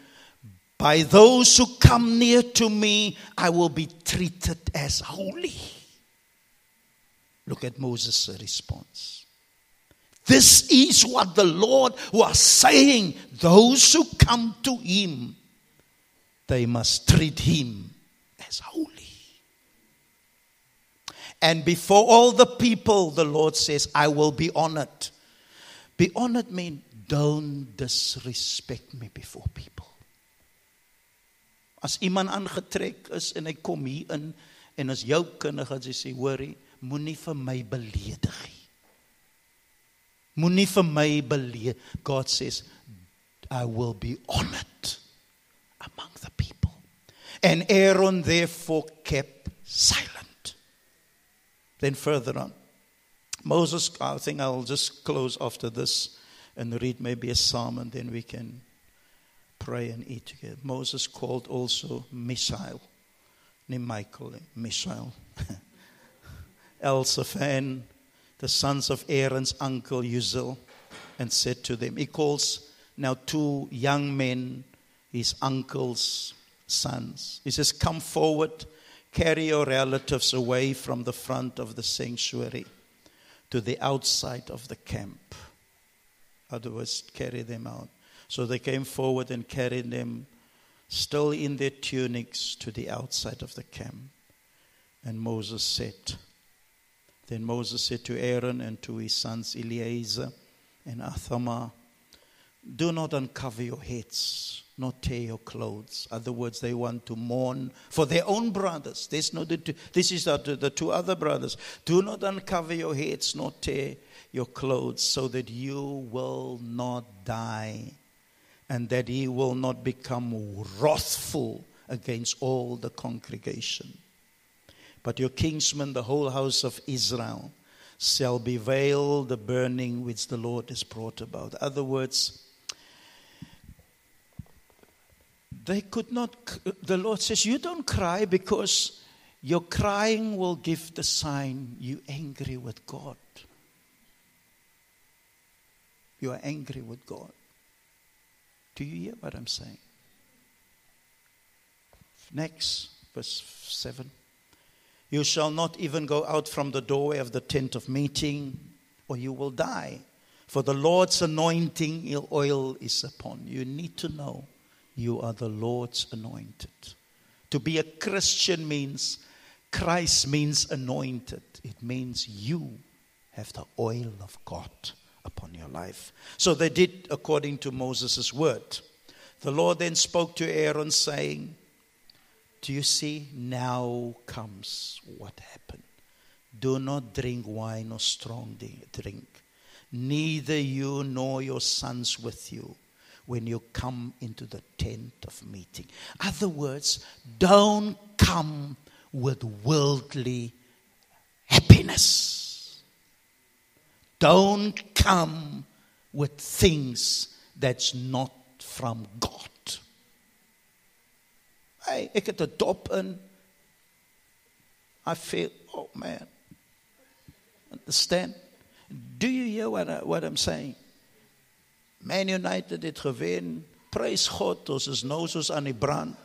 By those who come near to me, I will be treated as holy. Look at Moses' response. This is what the Lord was saying. Those who come to him, they must treat him as holy. And before all the people, the Lord says, I will be honored. Be honored means don't disrespect me before people. As iemand aangetrek is en hy kom hier in en as jou kinders gaan sê hoorie, moenie vir my beledig nie. Moenie vir my beledig. God says I will be honored among the people. And Aaron therefore kept silent. Then further on, Moses, I think I'll just close after this and read maybe a psalm and then we can pray and eat together. Moses called also Mishael, named Michael, Mishael, Elzaphan, the sons of Aaron's uncle Uzziel, and said to them, He calls now two young men, his uncle's sons. He says, Come forward, carry your relatives away from the front of the sanctuary to the outside of the camp. Otherwise, carry them out. So they came forward and carried them, still in their tunics, to the outside of the camp. And Moses said, Then Moses said to Aaron and to his sons Eleazar and Ithamar, Do not uncover your heads, nor tear your clothes. Other words, they want to mourn for their own brothers. This, no, this is the, the two other brothers. Do not uncover your heads, nor tear your clothes, so that you will not die and that he will not become wrathful against all the congregation. But your kinsmen, the whole house of Israel, shall bewail the burning which the Lord has brought about. Other words, they could not, the Lord says, You don't cry because your crying will give the sign you're angry with God. You are angry with God. Do you hear what I'm saying? Next, verse 7. You shall not even go out from the doorway of the tent of meeting, or you will die. For the Lord's anointing oil is upon you. You need to know you are the Lord's anointed. To be a Christian means Christ means anointed. It means you have the oil of God upon your life. So they did according to Moses' word. The Lord then spoke to Aaron, saying, Do you see? Now comes what happened. Do not drink wine or strong drink, neither you nor your sons with you when you come into the tent of meeting. Other words, don't come with worldly happiness. Don't come with things that's not from God. Hey, ek het 'n dop in. I feel, oh man. Understand? Do you hear what, I, what I'm saying? Man United het gewen. Prys God, ons is nou soos aan die brand.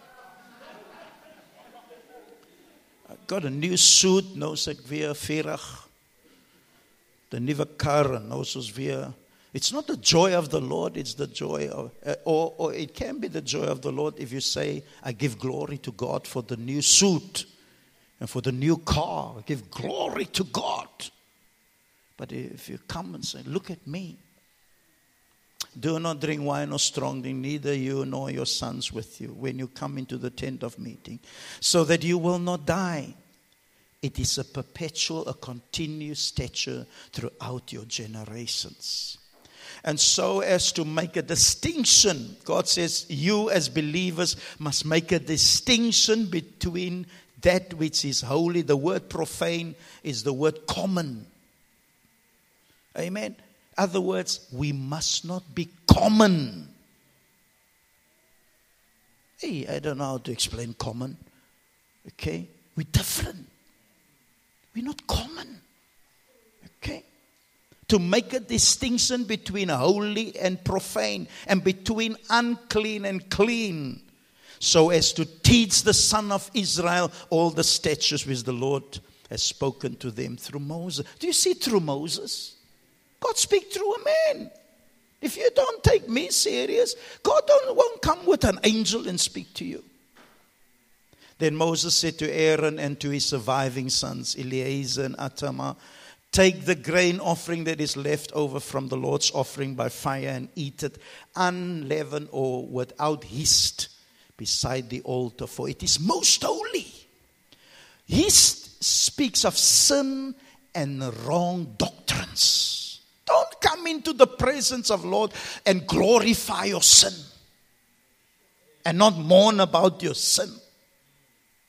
I got a new suit, nou sê ek weer 40. The nuwe kar, nou soos weer It's not the joy of the Lord, it's the joy of, uh, or, or it can be the joy of the Lord if you say, I give glory to God for the new suit and for the new car. I give glory to God. But if you come and say, Look at me, do not drink wine or strong drink, neither you nor your sons with you, when you come into the tent of meeting, so that you will not die. It is a perpetual, a continuous stature throughout your generations and so as to make a distinction. God says, You as believers must make a distinction between that which is holy. The word profane is the word common. Amen. Other words, we must not be common. Hey, I don't know how to explain common. Okay? We're different. We're not common. Okay? To make a distinction between holy and profane and between unclean and clean so as to teach the son of Israel all the statutes which the Lord has spoken to them through Moses. Do you see through Moses? God speak through a man. If you don't take me serious, God won't come with an angel and speak to you. Then Moses said to Aaron and to his surviving sons, Eleazar and Ithamar, Take the grain offering that is left over from the Lord's offering by fire and eat it unleavened or without yeast beside the altar, for it is most holy. Yeast speaks of sin and wrong doctrines. Don't come into the presence of Lord and glorify your sin and not mourn about your sin.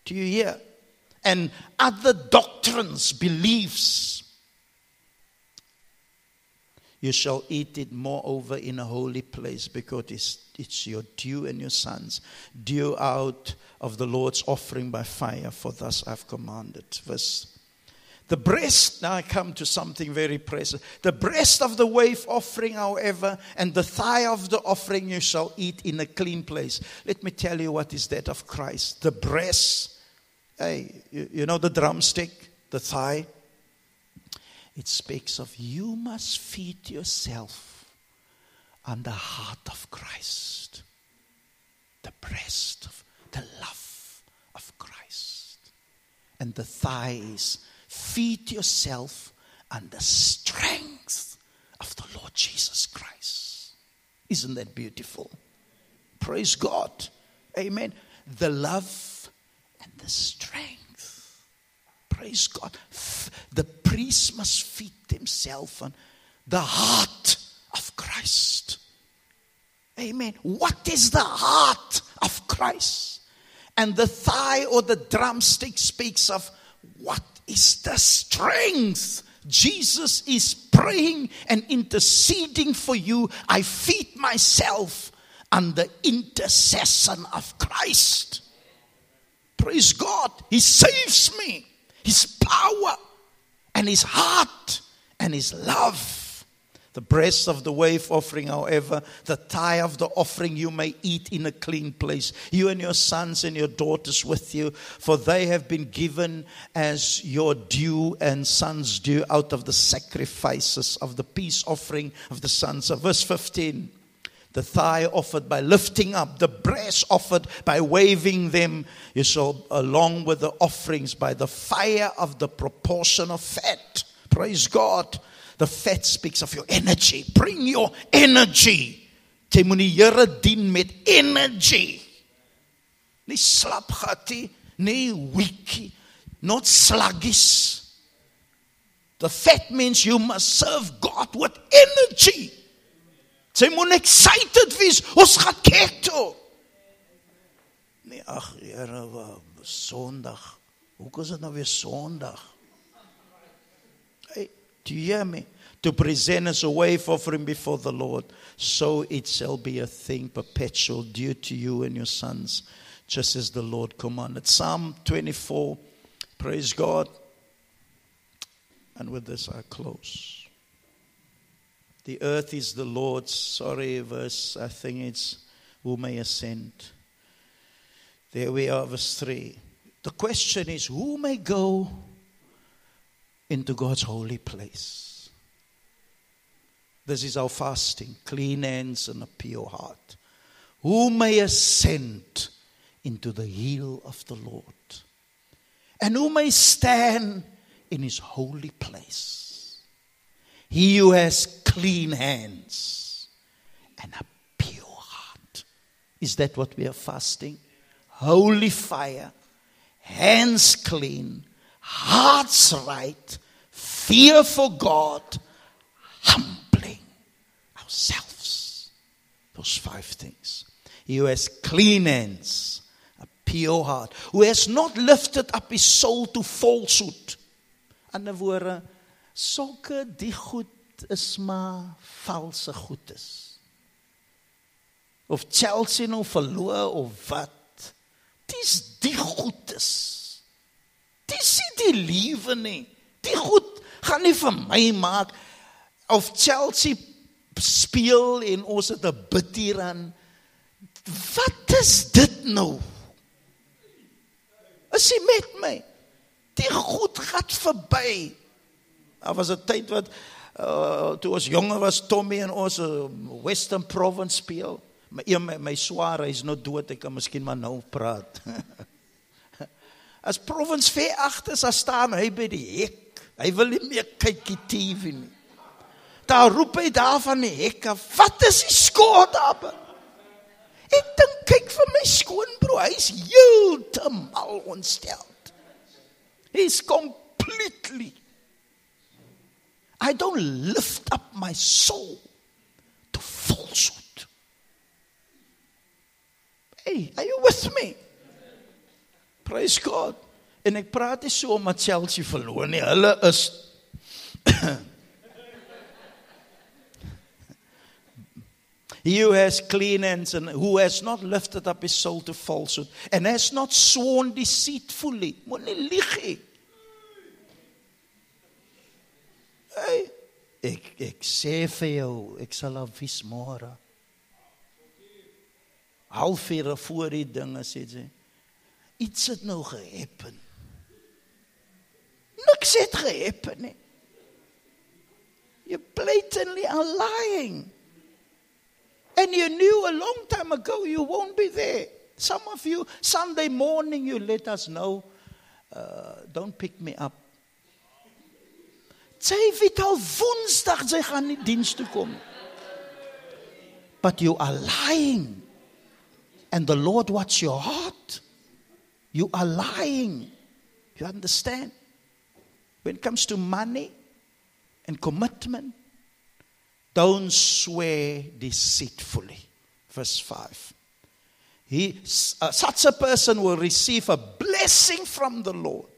Do you hear? And other doctrines, beliefs, you shall eat it moreover in a holy place because it's, it's your due and your sons, due out of the Lord's offering by fire, for thus I've commanded. Verse the breast, now I come to something very precious. The breast of the wave offering, however, and the thigh of the offering you shall eat in a clean place. Let me tell you what is that of Christ. The breast, hey, you, you know the drumstick, the thigh? It speaks of you must feed yourself on the heart of Christ, the breast of the love of Christ, and the thighs. Feed yourself on the strength of the Lord Jesus Christ. Isn't that beautiful? Praise God. Amen. The love and the strength Praise God. The priest must feed himself on the heart of Christ. Amen. What is the heart of Christ? And the thigh or the drumstick speaks of what is the strength. Jesus is praying and interceding for you. I feed myself on the intercession of Christ. Praise God. He saves me his power and his heart and his love. The breast of the wave offering, however, the thigh of the offering you may eat in a clean place, you and your sons and your daughters with you, for they have been given as your due and sons' due out of the sacrifices of the peace offering of the sons of verse 15 the thigh offered by lifting up, the breast offered by waving them, you saw, along with the offerings by the fire of the proportion of fat. Praise God. The fat speaks of your energy. Bring your energy. Jy dien met energy. Nie slapgatie, nie weakie, not sluggish. The fat means you must serve God with energy. Sy moet excited wees. Ons gaan kerk toe. Nee, ag Here, Sondag. Hoekom is dit nou weer Sondag? Hey, do you hear me? To present us a wave offering before the Lord, so it shall be a thing perpetual due to you and your sons, just as the Lord commanded. Psalm 24. Praise God. And with this I close. The earth is the Lord's. Sorry, verse, I think it's who may ascend. There we are, verse 3. The question is who may go into God's holy place? This is our fasting clean hands and a pure heart. Who may ascend into the hill of the Lord? And who may stand in his holy place? He who has clean hands and a pure heart. Is that what we are fasting? Holy fire, hands clean, hearts right, fear for God, humbling ourselves. Those five things. He who has clean hands, a pure heart, who has not lifted up his soul to falsehood. Ander sulke die goed is maar valse goedes. Of Chelsea nou verloor of wat. Dis die goedes. Dis nie die liewe nie. Die goed gaan nie vir my maak of Chelsea speel en ons het 'n bid hier aan. Wat is dit nou? As jy met my die goed gaan verby. Daar was 'n tyd wat uh, toe ons jonger was Tommy en ons uh, Western Province speel. My my, my swaar is nou dood, ek kan miskien maar nou praat. As Province ver agter sa staan hy by die hek. Hy wil nie meer kyk die TV nie. Daar roep hy daar van die hek af, "Wat is die skoot daar?" Ek dink kyk vir my skoonbroer, hy's heeltemal ontstel. He's completely I don't lift up my soul to falsehood. Hey, are you with me? Praise God. En ek praat nie so omdat Chelsea verloor nie. Hulle is He who has clean hands and who has not lifted up his soul to falsehood and has not sworn deceitfully. Moenie lieg nie. Hey, ek ek sê vir jou, ek sal afwys môre. Halfuur voor die dinge sê jy. Iets het nou gehappen. Niks het gehappen nie. You blatantly lying. And you knew a long time ago you won't be there. Some of you, Sunday morning, you let us know, uh, don't pick me up. Sy weet al Woensdag sy gaan nie diens toe kom. But you are lying. And the Lord watch your heart. You are lying. You understand? When it comes to money and commitment, don't swear deceitfully. Verse 5. He, uh, such a person will receive a blessing from the Lord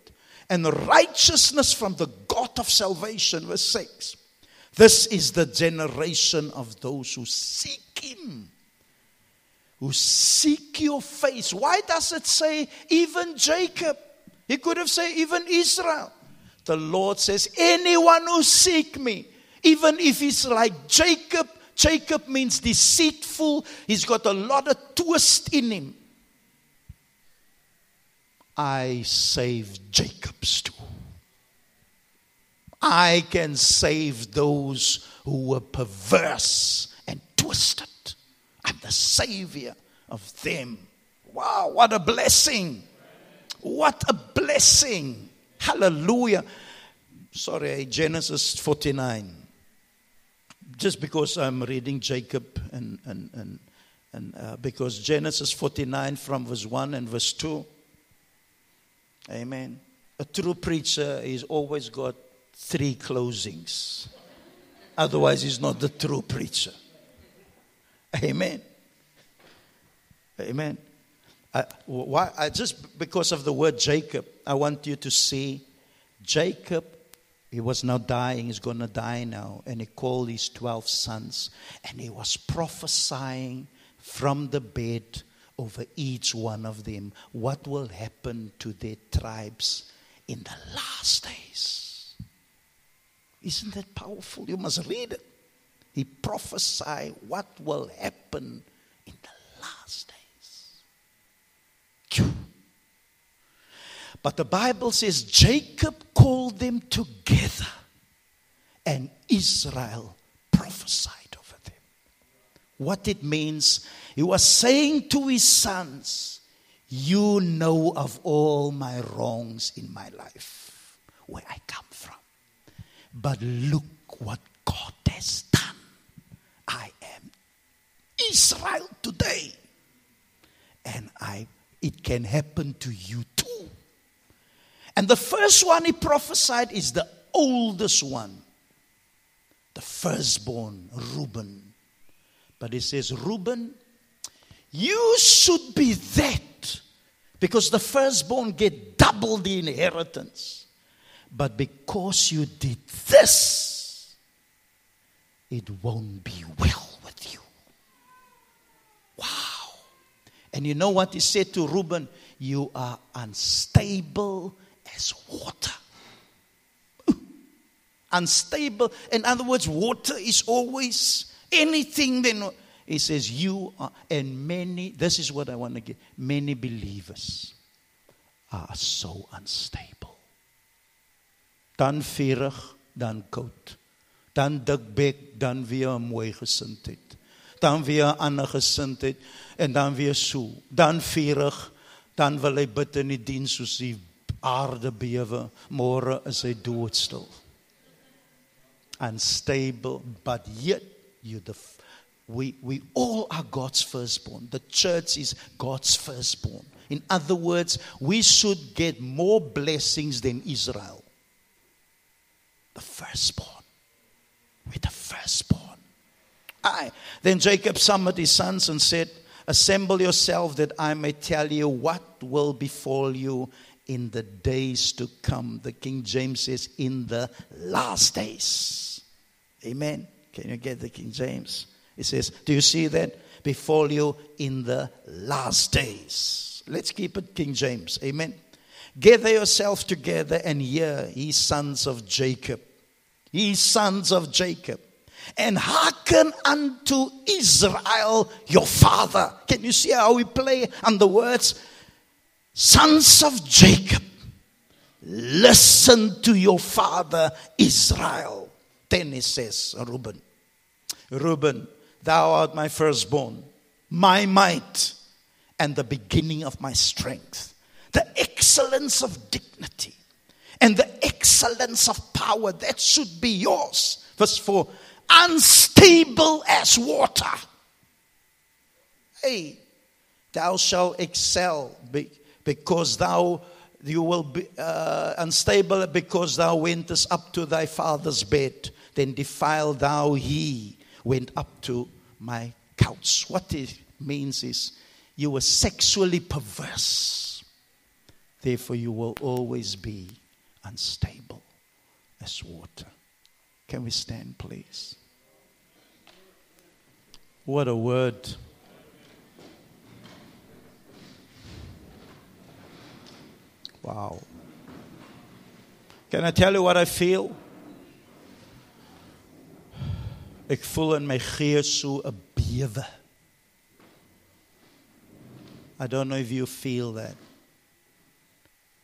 and righteousness from the God of salvation. Verse 6. This is the generation of those who seek Him, who seek your face. Why does it say even Jacob? He could have said even Israel. The Lord says, Anyone who seek me, Even if he's like Jacob, Jacob means deceitful, he's got a lot of twist in him. I save Jacob's too. I can save those who were perverse and twisted. I'm the savior of them. Wow, what a blessing! What a blessing! Hallelujah. Sorry, Genesis 49. Just because I'm reading Jacob and, and, and, and uh, because Genesis 49 from verse 1 and verse 2. Amen. A true preacher is always got three closings. Otherwise, he's not the true preacher. Amen. Amen. I, why, I, just because of the word Jacob, I want you to see Jacob, he was now dying, he's going to die now. And he called his 12 sons and he was prophesying from the bed over each one of them what will happen to their tribes in the last days. Isn't that powerful? You must read it. He prophesied what will happen in the last days. But the Bible says Jacob called them together and Israel prophesied over them. What it means, he was saying to his sons, You know of all my wrongs in my life, where I come from. But look what God has done. I am Israel today. And I it can happen to you too. And the first one he prophesied is the oldest one, the firstborn, Reuben. But he says, Reuben, you should be that because the firstborn get double the inheritance. But because you did this, it won't be well with you. Wow. And you know what he said to Reuben? You are unstable as water. unstable. In other words, water is always anything then. He says, You are, and many, this is what I want to get. Many believers are so unstable. Dan vurig, dan koud dan dikbek, dan weer 'n mooi gesindheid. Dan weer 'n ander gesindheid en dan weer so. Dan vurig, dan wil hy bid in die diens soos die aarde bewe, môre is hy doodstil. Unstable, but yet you the we we all are God's firstborn. The church is God's firstborn. In other words, we should get more blessings than Israel. The firstborn with the firstborn. I. Then Jacob summoned his sons and said, Assemble yourself that I may tell you what will befall you in the days to come. The King James says, In the last days. Amen. Can you get the King James? It says, Do you see that? Befall you in the last days. Let's keep it King James. Amen. Gather yourself together and hear, ye sons of Jacob ye sons of Jacob, and hearken unto Israel your father. Can you see how we play on the words? Sons of Jacob, listen to your father Israel. Then he says, Reuben, Reuben, thou art my firstborn, my might, and the beginning of my strength, the excellence of dignity and the excellence of power that should be yours. Verse 4 unstable as water. Hey, thou shalt excel because thou you will be uh, unstable because thou wentest up to thy father's bed then defile thou he went up to my couch what it means is you were sexually perverse therefore you will always be unstable as water. Can we stand, please? What a word. Wow. Can I tell you what I feel? Ek voel in my gees so 'n bewe. I don't know if you feel that.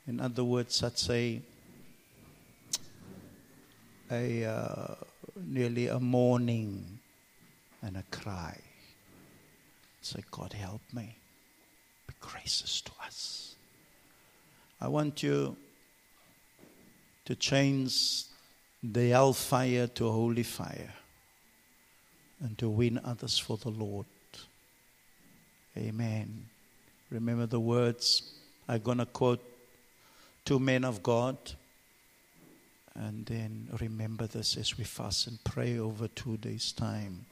In other words, I'd say a uh, nearly a mourning and a cry. Say, God, help me. Be gracious to us. I want you to change the hellfire to holy fire and to win others for the Lord. Amen. Remember the words I'm going to quote two men of God. And then remember this as we fast and pray over two days' time.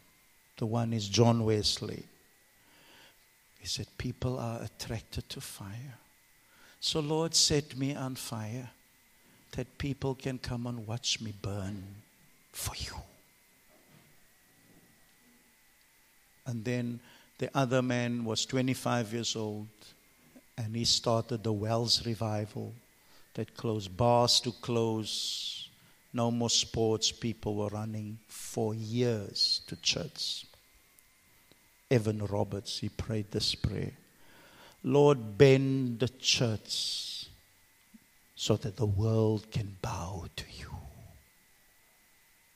The one is John Wesley. He said, People are attracted to fire. So, Lord, set me on fire that people can come and watch me burn for you. And then the other man was 25 years old and he started the Wells revival that closed bars to close, no more sports. People were running for years to church. Evan Roberts, he prayed this prayer Lord, bend the church so that the world can bow to you.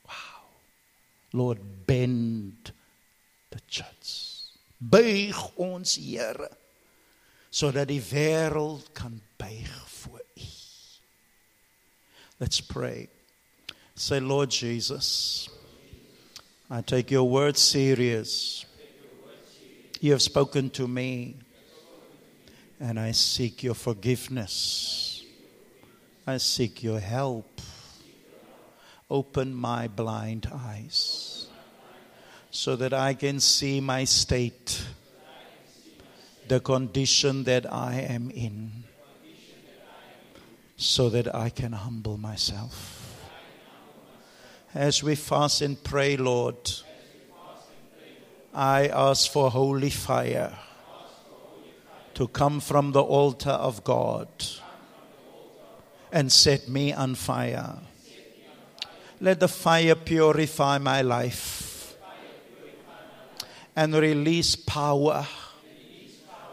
Wow. Lord, bend the church. Buig ons Here sodat die wêreld kan buig voor U. Let's pray. Say Lord Jesus, I take your word serious. You have spoken to me and I seek your forgiveness. I seek your help. Open my blind eyes so that I can see my state, the condition that I am in, so that I can humble myself. As we fast and pray, Lord, I ask for holy fire to come from the altar of God and set me on fire. Let the fire purify my life and release power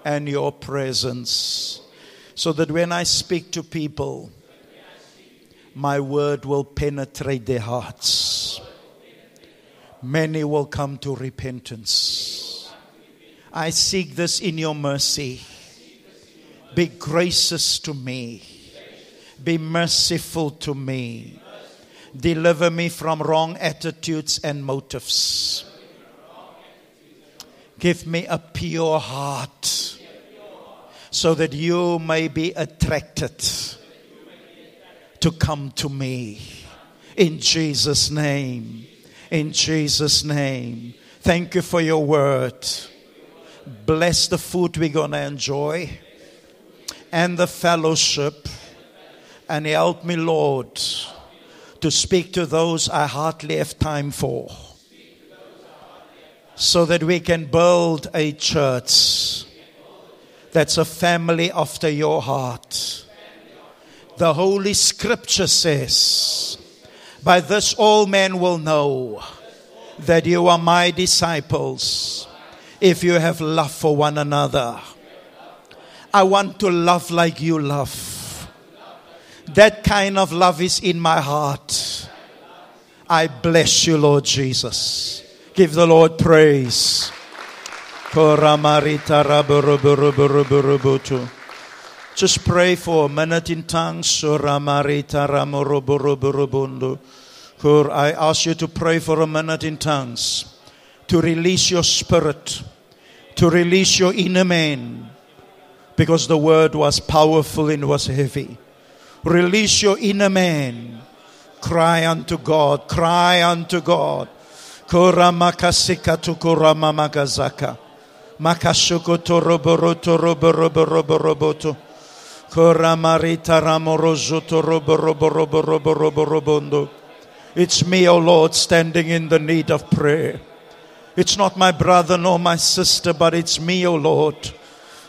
and your presence so that when I speak to people, my word will penetrate their hearts. Many will come to repentance. I seek this in your mercy. Be gracious to me. Be merciful to me. Deliver me from wrong attitudes and motives. Give me a pure heart so that you may be attracted to come to me. In Jesus' name. In Jesus' name. Thank you for your word. Bless the food we're going to enjoy and the fellowship. And help me, Lord, to speak to those I hardly have time for. So that we can build a church that's a family after your heart. The Holy Scripture says, By this all men will know that you are my disciples if you have love for one another. I want to love like you love. That kind of love is in my heart. I bless you, Lord Jesus. Give the Lord praise. Just pray for a minute in tongues. I ask you to pray for a minute in tongues to release your spirit, to release your inner man, because the word was powerful and was heavy. Release your inner man. Cry unto God. Cry unto God. Toroboroto roboroborobo Kuramarita ramorozoto roboroborobo It's me, O Lord, standing in the need of prayer. It's not my brother nor my sister, but it's me, O Lord,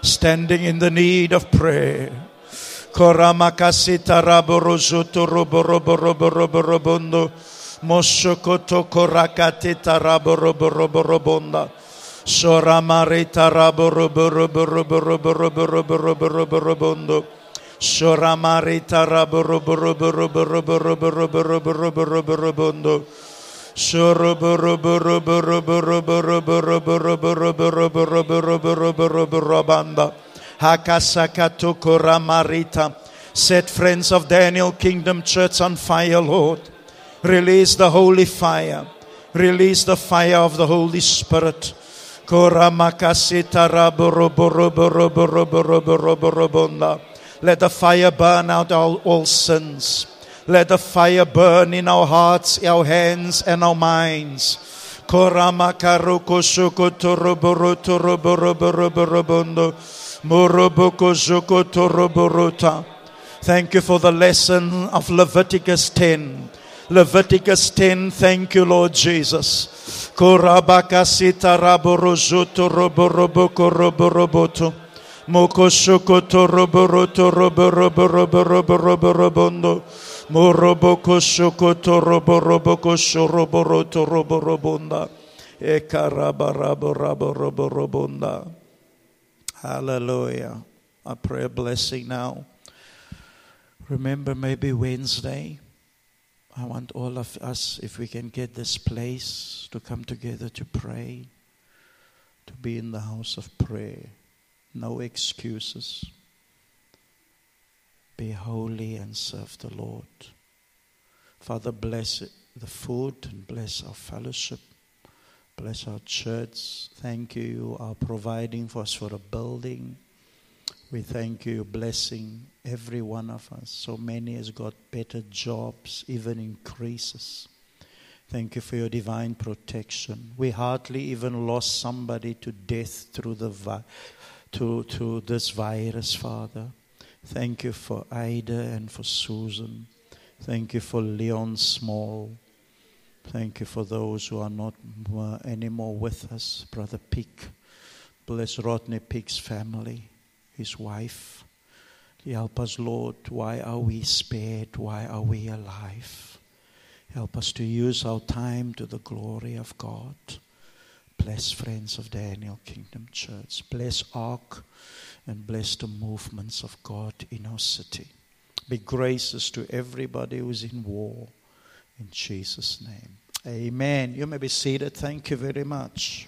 standing in the need of prayer. Roborobo Moshokoto korakatita rabo robo robo robonda. Shoramarita rabo robo robo robo robo robo robo robo robo robondo. Shoramarita rabo robo robo robo robo robo robo robo robo robo robondo. Shorobo robo robo robo robo robo robo robo robo robo robo robo robo robo robanda. Hakasakato koramarita. Set friends of Daniel Kingdom Church on fire, Lord. Release the holy fire. Release the fire of the Holy Spirit. Let the fire burn out all, all sins. Let the fire burn in our hearts, our hands, and our minds. Thank you for the lesson of Leviticus 10. Leviticus 10. Thank you, Lord Jesus. Korabakasita raborozoto roboroboko roboroboto. Mokoshokoto roboroto roboroboroboroborobondo. Moroboko shokoto roboroboko shoroboroto roborobonda. Ekarabaraboroboroborobonda. Hallelujah. I pray a blessing now. Remember maybe Wednesday I want all of us, if we can get this place, to come together to pray, to be in the house of prayer. No excuses. Be holy and serve the Lord. Father, bless the food and bless our fellowship. Bless our church. Thank you. You are providing for us for a building. We thank you, blessing every one of us. So many has got better jobs, even increases. Thank you for your divine protection. We hardly even lost somebody to death through the vi- to, to this virus, Father. Thank you for Ida and for Susan. Thank you for Leon Small. Thank you for those who are not uh, anymore with us. Brother Pick. Bless Rodney Pick's family, his wife. Help us, Lord. Why are we spared? Why are we alive? Help us to use our time to the glory of God. Bless friends of Daniel Kingdom Church. Bless Ark and bless the movements of God in our city. Be gracious to everybody who's in war. In Jesus' name. Amen. You may be seated. Thank you very much.